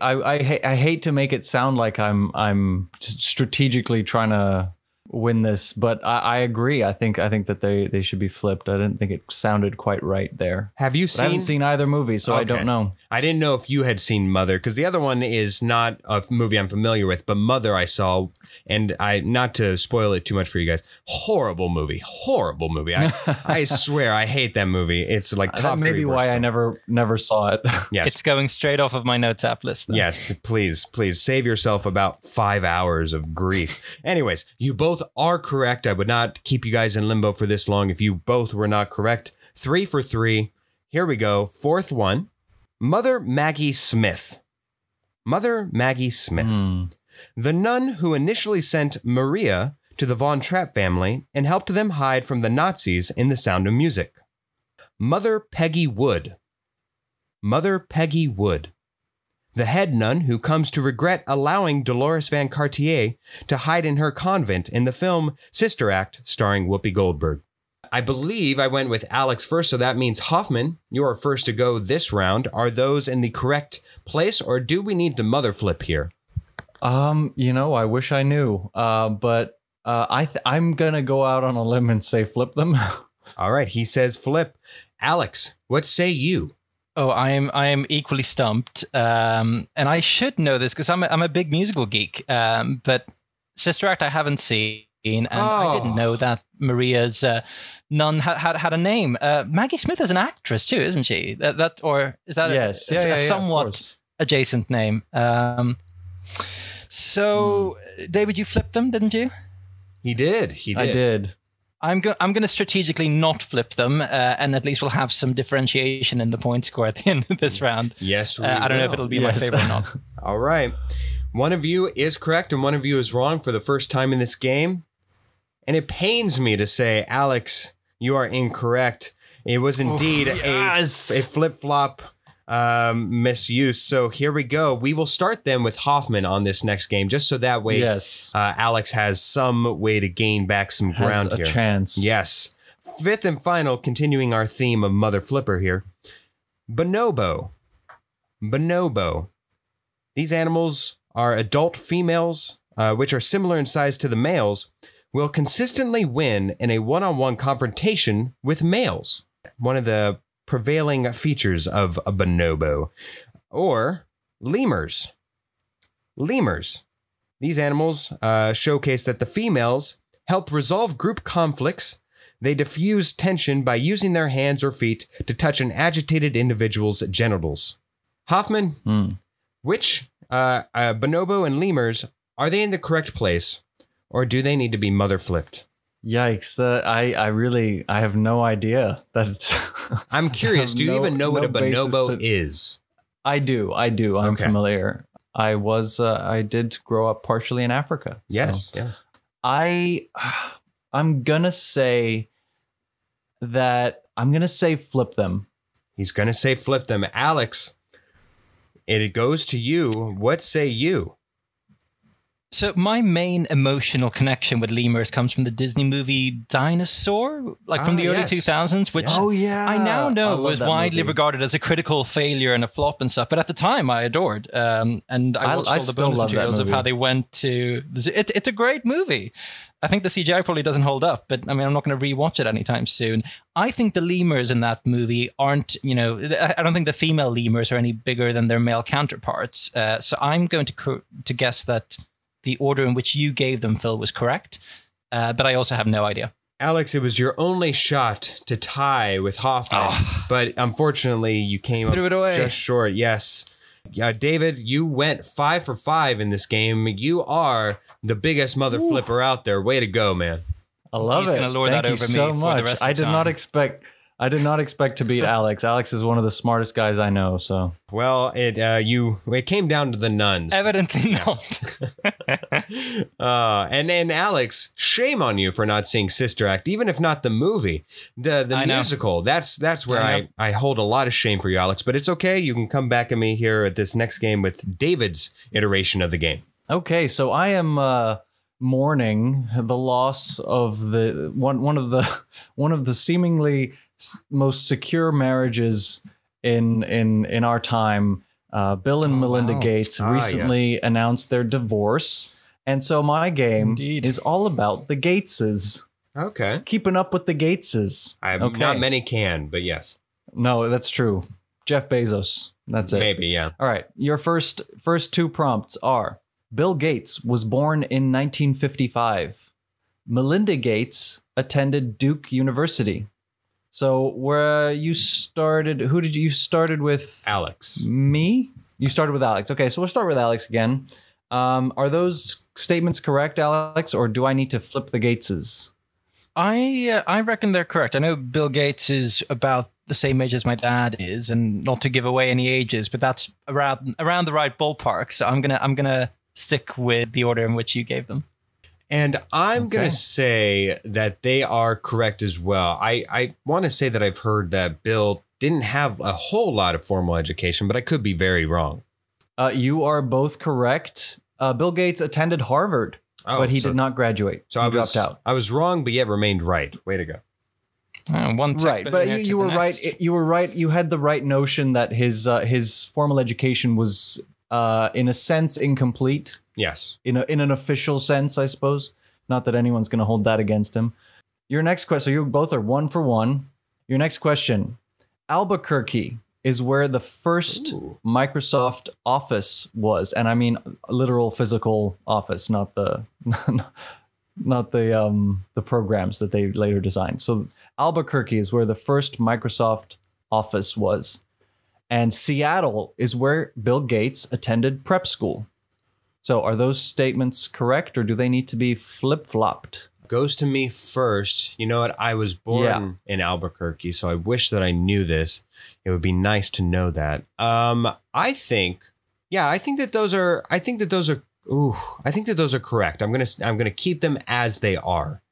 I I, ha- I hate to make it sound like I'm I'm strategically trying to win this, but I, I agree. I think I think that they they should be flipped. I didn't think it sounded quite right there. Have you But I seen? haven't seen either movie, so I don't know. I didn't know if you had seen Mother because the other one is not a movie I'm familiar with, but Mother I saw, and I not to spoil it too much for you guys. Horrible movie, horrible movie. I I swear I hate that movie. It's like uh, That top may three. be worst why I never never saw it. Yes, It's going straight off of my notes app list. then. Yes, please, please save yourself about five hours of grief. Anyways, you both are correct. I would not keep you guys in limbo for this long if you both were not correct. Three for three. Here we go. Fourth one Mother Maggie Smith. Mother Maggie Smith. Hmm. The nun who initially sent Maria to the Von Trapp family and helped them hide from the Nazis in The Sound of Music. Mother Peggy Wood. Mother Peggy Wood. The head nun who comes to regret allowing Deloris Van Cartier to hide in her convent in the film Sister Act starring Whoopi Goldberg. I believe I went with Alex first, so that means Hoffman, you are first to go this round. Are those in the correct place, or do we need the mother flip here? Um, you know, I wish I knew. Uh, but uh, I th- I'm gonna go out on a limb and say flip them. All right, he says flip. Alex, what say you? Oh, I am I am equally stumped, um, and I should know this because I'm a, I'm a big musical geek. Um, but Sister Act I haven't seen. and I Oh. didn't know that Maria's uh, nun had, had had a name. Uh, Maggie Smith is an actress too, isn't she? That, that or is that a- yes, a, yeah, a yeah, yeah, somewhat adjacent name? Um, so, Hmm. David, you flipped them, didn't you? He did. He did. I did. I'm go- I'm going to strategically not flip them, uh, and at least we'll have some differentiation in the point score at the end of this round. Yes, we Uh, I don't know if it'll be my favorite or not. All right. One of you is correct and one of you is wrong for the first time in this game. And it pains me to say, Alex, you are incorrect. It was indeed yes. a, a flip flop um, misuse. So here we go. We will start then with Hoffman on this next game, just so that way yes. uh, Alex has some way to gain back some Has ground a here. chance. Yes. Fifth and final, continuing our theme of Mother Flipper here. Bonobo. Bonobo. These animals are adult females, uh, which are similar in size to the males, will consistently win in a one on one confrontation with males. One of the prevailing features of a bonobo. Or lemurs. Lemurs. These animals uh, showcase that the females help resolve group conflicts. They diffuse tension by using their hands or feet to touch an agitated individual's genitals. Hoffman, Hmm. which uh, uh, bonobo and lemurs are they in the correct place, or do they need to be mother flipped? Yikes! The, I I really I have no idea that it's. I'm curious. Do you No- even know what a bonobo to- is? I do. I do. I'm Okay. familiar. I was. Uh, I did grow up partially in Africa. so Yes. Yes. I. I'm gonna say that I'm gonna say flip them. He's gonna say flip them, Alex. It goes to you. What say you? So my main emotional connection with lemurs comes from the Disney movie Dinosaur, like from Ah, the early yes. 2000s, which Oh yeah. I now know love was widely movie. regarded as a critical failure and a flop and stuff. But at the time, I adored. Um, and I I- watched I all the bonus materials of how they went to. The, it, it's a great movie. I think the CGI probably doesn't hold up, but I mean, I'm not going to rewatch it anytime soon. I think the lemurs in that movie aren't, you know, I- I don't think the female lemurs are any bigger than their male counterparts. Uh, so I'm going to co- to guess that the order in which you gave them, Phil, was correct. Uh, but I also have no idea. Alex, it was your only shot to tie with Hoffman, Oh. but unfortunately, you came Threw up it away. just short. Yes, yeah, David, you went five for five in this game. You are the biggest mother flipper out there. Way to go, man! I love He's it. gonna lord Thank that you over me so for the much. rest of I did not expect. I did not expect to beat Alex. Alex is one of the smartest guys I know. So Well, it uh, you it came down to the nuns, Evidently not. uh, and and Alex, shame on you for not seeing Sister Act, even if not the movie, the the I know. musical. That's that's where I I. I hold a lot of shame for you, Alex. But it's okay. You can come back at me here at this next game with David's iteration of the game. okay, so I am uh, mourning the loss of the one one of the one of the seemingly s- most secure marriages in in in our time. Uh, Bill and Oh, Melinda wow. Gates Ah, recently announced their divorce, and so my game Indeed. is all about the Gateses. Okay. Keeping up with the Gateses. I Okay. not many can, but yes, No, that's true. Jeff Bezos. That's it. maybe yeah. All right. Your first first two prompts are Bill Gates was born in 1955. Melinda Gates attended Duke University. So where you started who did you, you started with Alex. me? You started with Alex. Okay, so we'll start with Alex again. Um, are those statements correct, Alex, or do I need to flip the Gateses? I uh, I reckon they're correct. I know Bill Gates is about the same age as my dad is, and not to give away any ages, but that's around around the right ballpark. So I'm gonna I'm gonna stick with the order in which you gave them. And I'm Okay. going to say that they are correct as well. I, I want to say that I've heard that Bill didn't have a whole lot of formal education, but I could be very wrong. Uh, you are both correct. Uh, Bill Gates attended Harvard, Oh, but he so, did not graduate. So he I was, dropped out. I was wrong, but yet remained right. Way to go. Uh, one right but you, you the were right you were right you had the right notion that his uh, his formal education was uh, in a sense incomplete Yes. in a, in an official sense i suppose not that anyone's going to hold that against him your next question so you both are one for one your next question albuquerque is where the first Ooh. microsoft office was and i mean literal physical office not the not the um the programs that they later designed. So Albuquerque is where the first Microsoft office was, and Seattle is where Bill Gates attended prep school. So are those statements correct, or do they need to be flip flopped? Goes to me first. You know what? I was born Yeah. in Albuquerque, so I wish that I knew this. It would be nice to know that. Um, I think, yeah, I think that those are. I think that those are. Ooh, I think that those are correct. I'm gonna. I'm gonna keep them as they are.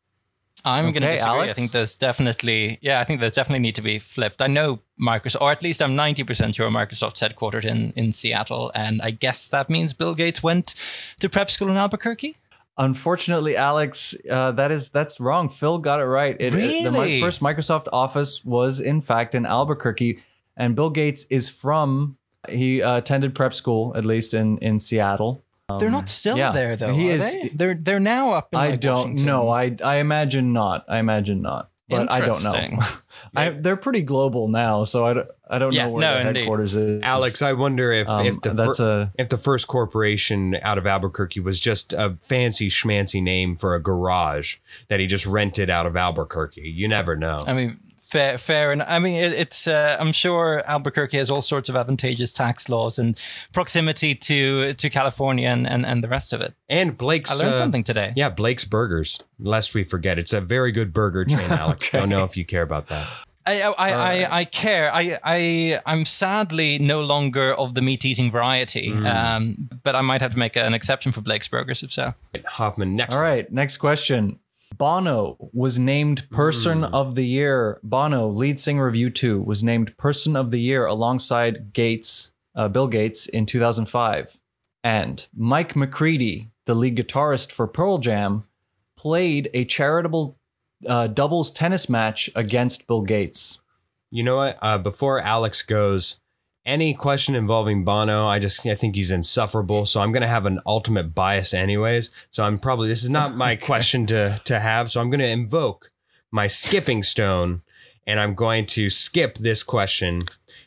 I'm going to Okay, disagree. I think there's definitely, yeah, I think there's definitely need to be flipped. I know Microsoft, or at least I'm 90% sure Microsoft's headquartered in, in Seattle. And I guess that means Bill Gates went to prep school in Albuquerque. Unfortunately, Alex, uh, that is that's wrong. Phil got it right. It, it- the first Microsoft office was in fact in Albuquerque, and Bill Gates is from. He uh, attended prep school, at least in in Seattle. They're not still Um, yeah. there, though. He are is- they? They're, they're now up in I like, don't Washington. know. I I imagine not. I imagine not. But I don't know. I, they're pretty global now, so I don't, I don't Yeah, know where no, the indeed. headquarters is. Alex, I wonder if um, if the that's fir- a if the first corporation out of Albuquerque was just a fancy schmancy name for a garage that he just rented out of Albuquerque. You never know. I mean, fair, fair, and I mean, it, it's. Uh, I'm sure Albuquerque has all sorts of advantageous tax laws and proximity to to California and, and, and the rest of it. and Blake's I learned uh, something today. Yeah, Blake's Burgers. Lest we forget, it's a very good burger chain. Alex, Okay. don't know if you care about that. I I, I, I, I care. I I I'm sadly no longer of the meat eating variety. Mm. Um, but I might have to make an exception for Blake's Burgers if so. Hoffman next. All right, next question. Bono was named Person of the Year. Bono, lead singer of U2, was named Person of the Year alongside Gates, uh, Bill Gates, in 2005. And Mike McCready, the lead guitarist for Pearl Jam, played a charitable uh, doubles tennis match against Bill Gates. You know what? Uh, before Alex goes, any question involving Bono, I just I think he's insufferable. So I'm gonna have an ultimate bias anyways. So I'm probably this is not my question to to have. So I'm gonna invoke my skipping stone, and I'm going to skip this question.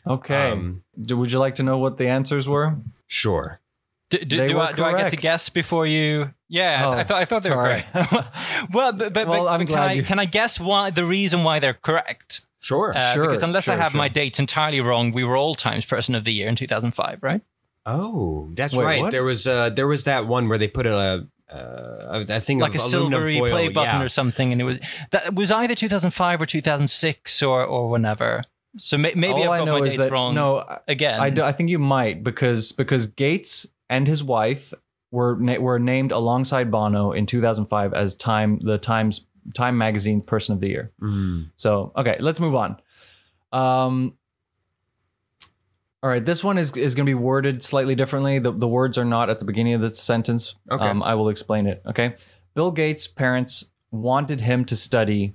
Okay. Um, Do- would you like to know what the answers were? Sure. Do, do, They do, were I, do I get to guess before you? Yeah, I- Oh, I thought I thought they sorry. were correct. well, but, but, Well, but, I'm but can glad I you- can I guess why the reason why they're correct? Sure. Uh, Sure, because unless I sure, have my dates entirely wrong, we were all Times Person of the Year in 2005, right? oh, that's Wait, right. what? There was uh there was that one where they put a uh, a thing Like a silvery foil. play button yeah. or something, and it was that was either 2005 or 2006 or or whenever. So may, maybe All I've I got know my dates that wrong. no, I- again. I, do, I think you might because because Gates and his wife were na- were named alongside Bono in 2005 as Time the Times Time Magazine Person of the Year. Mm. So okay, let's move on. Um, all right, this one is is going to be worded slightly differently. The the words are not at the beginning of the sentence. Okay. Um, I will explain it. Okay. Bill Gates' parents wanted him to study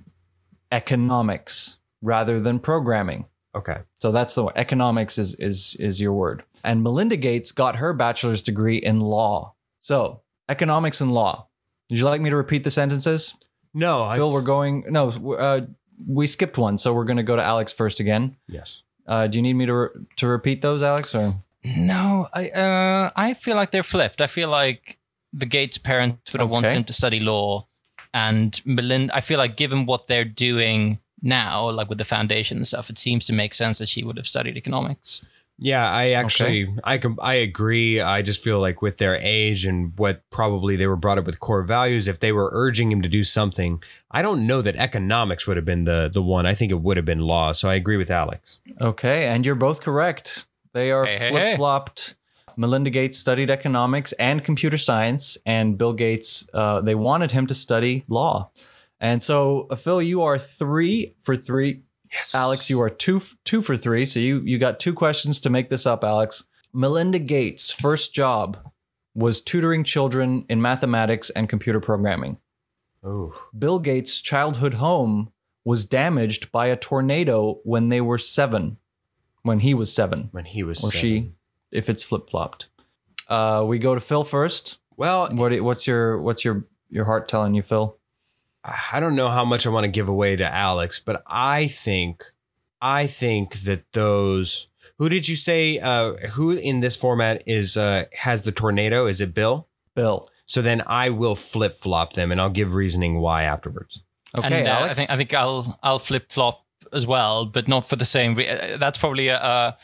economics rather than programming. Okay. So that's the one. Economics is is is your word. And Melinda Gates got her bachelor's degree in law. So economics and law. Would you like me to repeat the sentences? No, I Phil, we're going. No, uh, we skipped one, so we're going to go to Alex first again. yes. Uh, do you need me to re- to repeat those, Alex? Or No, I uh, I feel like they're flipped. I feel like the Gates parents would have wanted him to study law, and Melinda. I feel like given what they're doing now, like with the foundation and stuff, it seems to make sense that she would have studied economics. Yeah, I actually I com- I agree. I just feel like with their age and what probably they were brought up with core values, if they were urging him to do something, I don't know that economics would have been the the one. I think it would have been law. So I agree with Alex. okay, and you're both correct. They are Hey, hey, hey. flopped. Melinda Gates studied economics and computer science, and Bill Gates uh, they wanted him to study law. And so, Phil, you are three for three. Yes. Alex, you are two two for three. So you you got two questions to make this up, Alex. Melinda Gates' first job was tutoring children in mathematics and computer programming. Oh. Bill Gates' childhood home was damaged by a tornado when they were seven, when he was seven, When he was or seven. she, if it's flip flopped. Uh, we go to Phil first. Well, What what's your what's your your heart telling you, Phil? I don't know how much I want to give away to Alex, but I think I think that those who did you say uh who in this format is uh has the tornado? Is it Bill? Bill. So then I will flip flop them, and I'll give reasoning why afterwards. Okay, and, uh, I think I think I'll I'll flip flop as well, but not for the same. Re- uh, that's probably a, a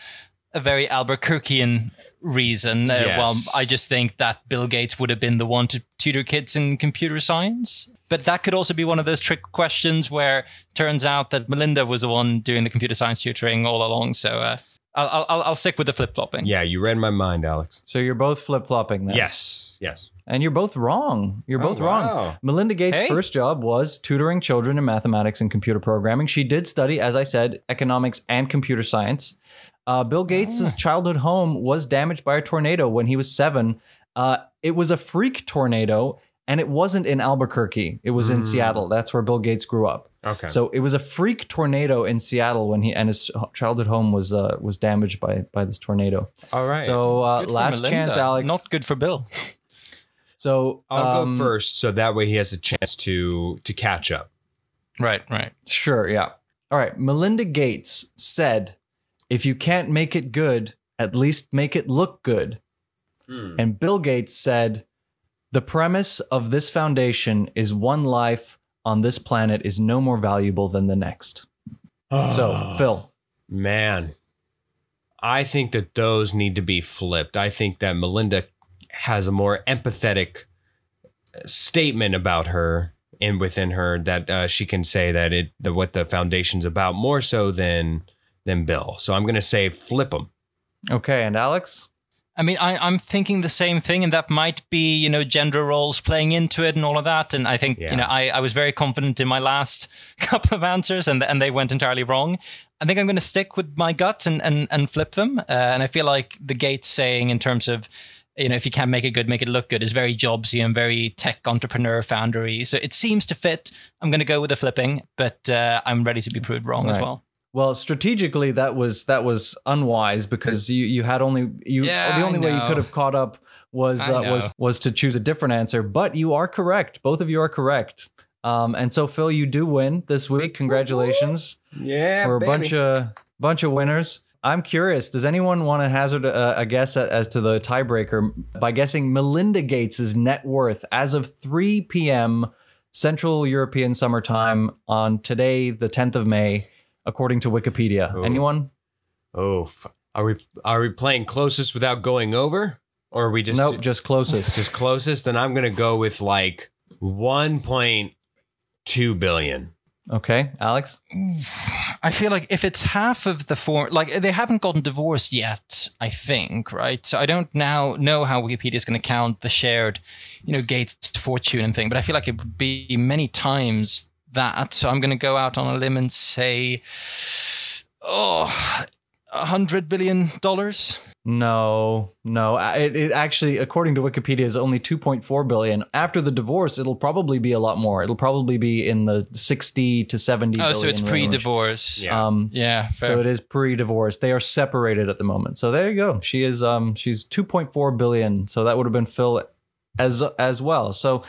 a very Albuquerquean reason. Uh, Well, I just think that Bill Gates would have been the one to tutor kids in computer science. But that could also be one of those trick questions where turns out that Melinda was the one doing the computer science tutoring all along. So uh, I'll, I'll I'll stick with the flip flopping. Yeah, you read my mind, Alex. so you're both flip flopping then. Yes, yes. And you're both wrong. You're Oh, both wrong. Melinda Gates' Hey. first job was tutoring children in mathematics and computer programming. She did study, as I said, economics and computer science. Uh, Bill Gates' Ah. childhood home was damaged by a tornado when he was seven. Uh, it was a freak tornado, and it wasn't in Albuquerque. It was in Mm. Seattle. That's where Bill Gates grew up. Okay. So it was a freak tornado in Seattle when he and his childhood home was uh, was damaged by by this tornado. all right. So uh, last chance, Alex. Not good for Bill. so I'll um, go first, so that way he has a chance to to catch up. Right, right. Sure, yeah. All right. Melinda Gates said, if you can't make it good, at least make it look good. And Bill Gates said, the premise of this foundation is one life on this planet is no more valuable than the next. So, Phil, Man, I think that those need to be flipped. I think that Melinda has a more empathetic statement about her and within her that uh, she can say that it that what the foundation's about more so than than Bill. So I'm going to say flip them. okay, and Alex? I mean, I, I'm thinking the same thing, and that might be, you know, gender roles playing into it and all of that. And I think, Yeah. you know, I, I was very confident in my last couple of answers, and and they went entirely wrong. I think I'm going to stick with my gut and and and flip them. Uh, and I feel like the Gates saying in terms of, you know, if you can't make it good, make it look good, is very jobsy and very tech entrepreneur foundery. So it seems to fit. I'm going to go with the flipping, but uh, I'm ready to be proved wrong as well. Well, strategically, that was that was unwise because you you had only you Yeah, the only way you could have caught up was uh, was was to choose a different answer. But you are correct. Both of you are correct. Um, and so Phil, you do win this week. Congratulations. Yeah, We're a bunch of bunch of winners. I'm curious. Does anyone want to hazard a, a guess at, as to the tiebreaker by guessing Melinda Gates' net worth as of 3 p.m. Central European Summertime on today, the 10th of May, according to Wikipedia? Oh. Anyone? Oh, are we are we playing closest without going over, or are we just nope, just closest. just closest? Then I'm going to go with like 1.2 billion. Okay, Alex. I feel like if it's half of the form, like they haven't gotten divorced yet, I think, right? So I don't now know how Wikipedia is going to count the shared, you know, Gates fortune and thing, but I feel like it would be many times that. So I'm going to go out on a limb and say, oh, a hundred billion dollars. No, no. It, it actually, according to Wikipedia, is only 2.4 billion. After the divorce, it'll probably be a lot more. It'll probably be in the 60 to 70. Oh, so it's pre-divorce. Yeah. Um, Yeah, fair. So it is pre-divorce. They are separated at the moment. So there you go. She is um she's 2.4 billion. So that would have been Phil as as well. So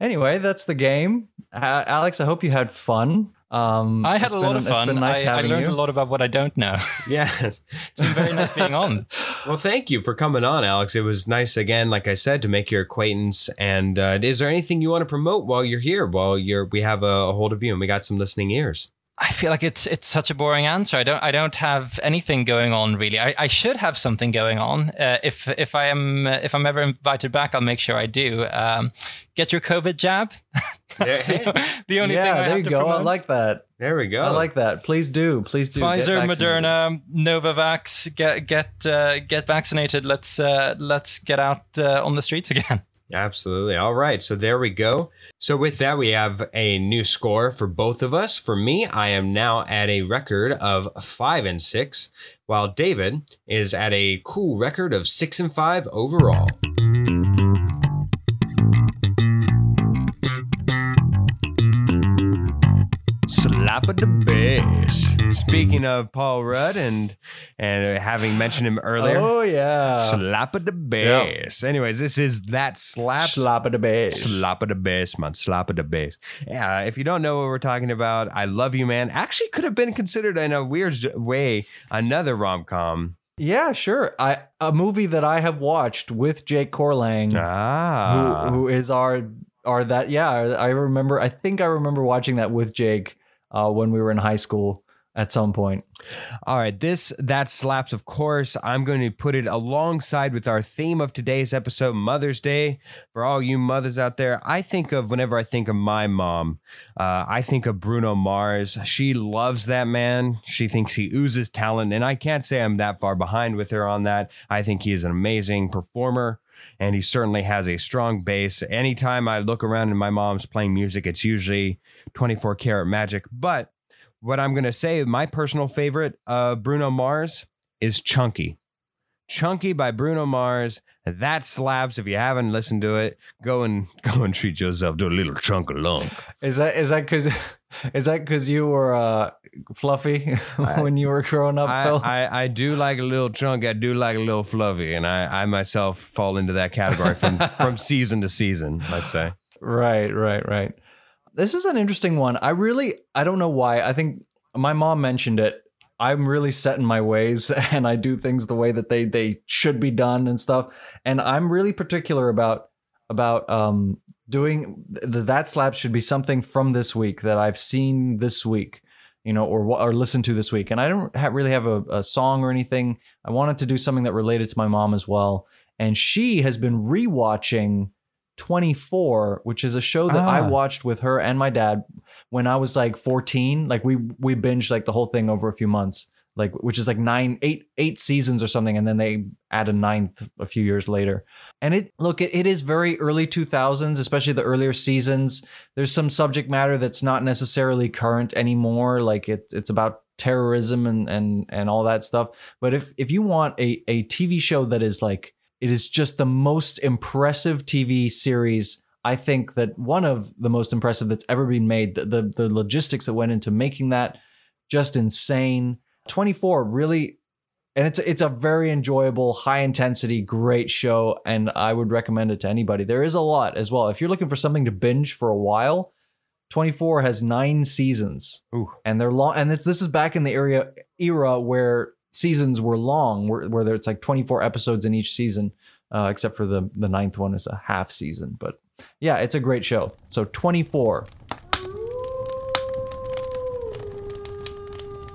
anyway, that's the game. Uh, Alex, I hope you had fun. Um I had it's a been- lot of it's fun. been nice I, I learned you. a lot about what I don't know. Yes. It's been very nice being on. Well, thank you for coming on, Alex. It was nice again, like I said, to make your acquaintance. And uh, is there anything you want to promote while you're here? While you're, we have a, a hold of you, and we got some listening ears. I feel like it's it's such a boring answer. I don't I don't have anything going on really. I, I should have something going on. Uh, if if I am uh, if I'm ever invited back, I'll make sure I do. Um, get your COVID jab. That's Yeah. the, the only yeah, thing I there have you to go. I like that. There we go. I like that. Please do. Please do. Get Pfizer, vaccinated. Moderna, Novavax, get get uh, get vaccinated. Let's uh, let's get out uh, on the streets again. Absolutely. All right. So there we go. So with that, we have a new score for both of us. For me, I am now at a record of five and six, while David is at a cool record of six and five overall. Slap of the bass. Speaking of Paul Rudd and and having mentioned him earlier, Oh yeah. slap of the bass. Anyways, this is that slap Slap of the bass. Slap of the bass, man. Slap of the bass. Yeah, if you don't know what we're talking about, I Love You, Man actually could have been considered in a weird way another rom com Yeah, sure. I a movie that I have watched with Jake Corlang, Ah. who, who is our our that yeah. I remember. I think I remember watching that with Jake uh, when we were in high school at some point. All right, this that slaps. Of course, I'm going to put it alongside with our theme of today's episode, Mother's Day. For all you mothers out there, I think of whenever I think of my mom, uh, I think of Bruno Mars. She loves that man. She thinks he oozes talent, and I can't say I'm that far behind with her on that. I think he is an amazing performer. And he certainly has a strong bass. Anytime I look around and my mom's playing music, it's usually 24 karat magic. But what I'm going to say, my personal favorite of Bruno Mars is Chunky. Chunky by Bruno Mars. That slaps. If you haven't listened to it, go and go and treat yourself to a little chunk of lung. Is that is that because is that because you were uh, fluffy when you were growing up, I, Phil? I, I do like a little chunk. I do like a little fluffy, and I, I myself fall into that category from from season to season. Let's say. Right, right, right. This is an interesting one. I really, I don't know why. I think my mom mentioned it. I'm really set in my ways and I do things the way that they they should be done and stuff. And I'm really particular about about um doing the, that slap should be something from this week that I've seen this week, you know, or or listened to this week. And I don't ha- really have a, a song or anything. I wanted to do something that related to my mom as well. And she has been rewatching 24, which is a show that I Ah. watched with her and my dad when I was like 14. Like we we binged like the whole thing over a few months. Like which is like nine, eight, eight seasons or something, and then they add a ninth a few years later. And it look, it, it is very early 2000s, especially the earlier seasons. There's some subject matter that's not necessarily current anymore. Like it, it's about terrorism and and and all that stuff. But if if you want a a TV show that is like it is just the most impressive TV series. I think that one of the most impressive that's ever been made. The, the the logistics that went into making that just insane. 24 really and it's it's a very enjoyable, high intensity, great show and I would recommend it to anybody. There is a lot as well. If you're looking for something to binge for a while, 24 has 9 seasons. Ooh. And they're long and it's, this is back in the area era where seasons were long where, where it's like 24 episodes in each season uh, except for the the ninth one is a half season but yeah it's a great show so 24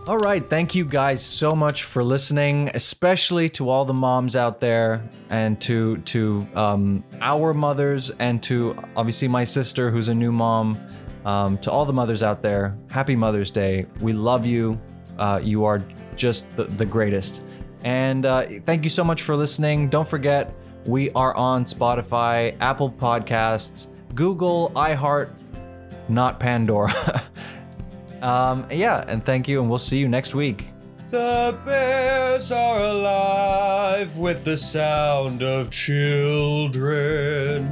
all right thank you guys so much for listening especially to all the moms out there and to to um, our mothers and to obviously my sister who's a new mom um, to all the mothers out there happy mother's day. We love you. Uh, you are just the, the greatest. And uh, thank you so much for listening. Don't forget we are on spotify apple podcasts google iheart not pandora um, yeah and thank you and we'll see you next week The bears are alive with the sound of children.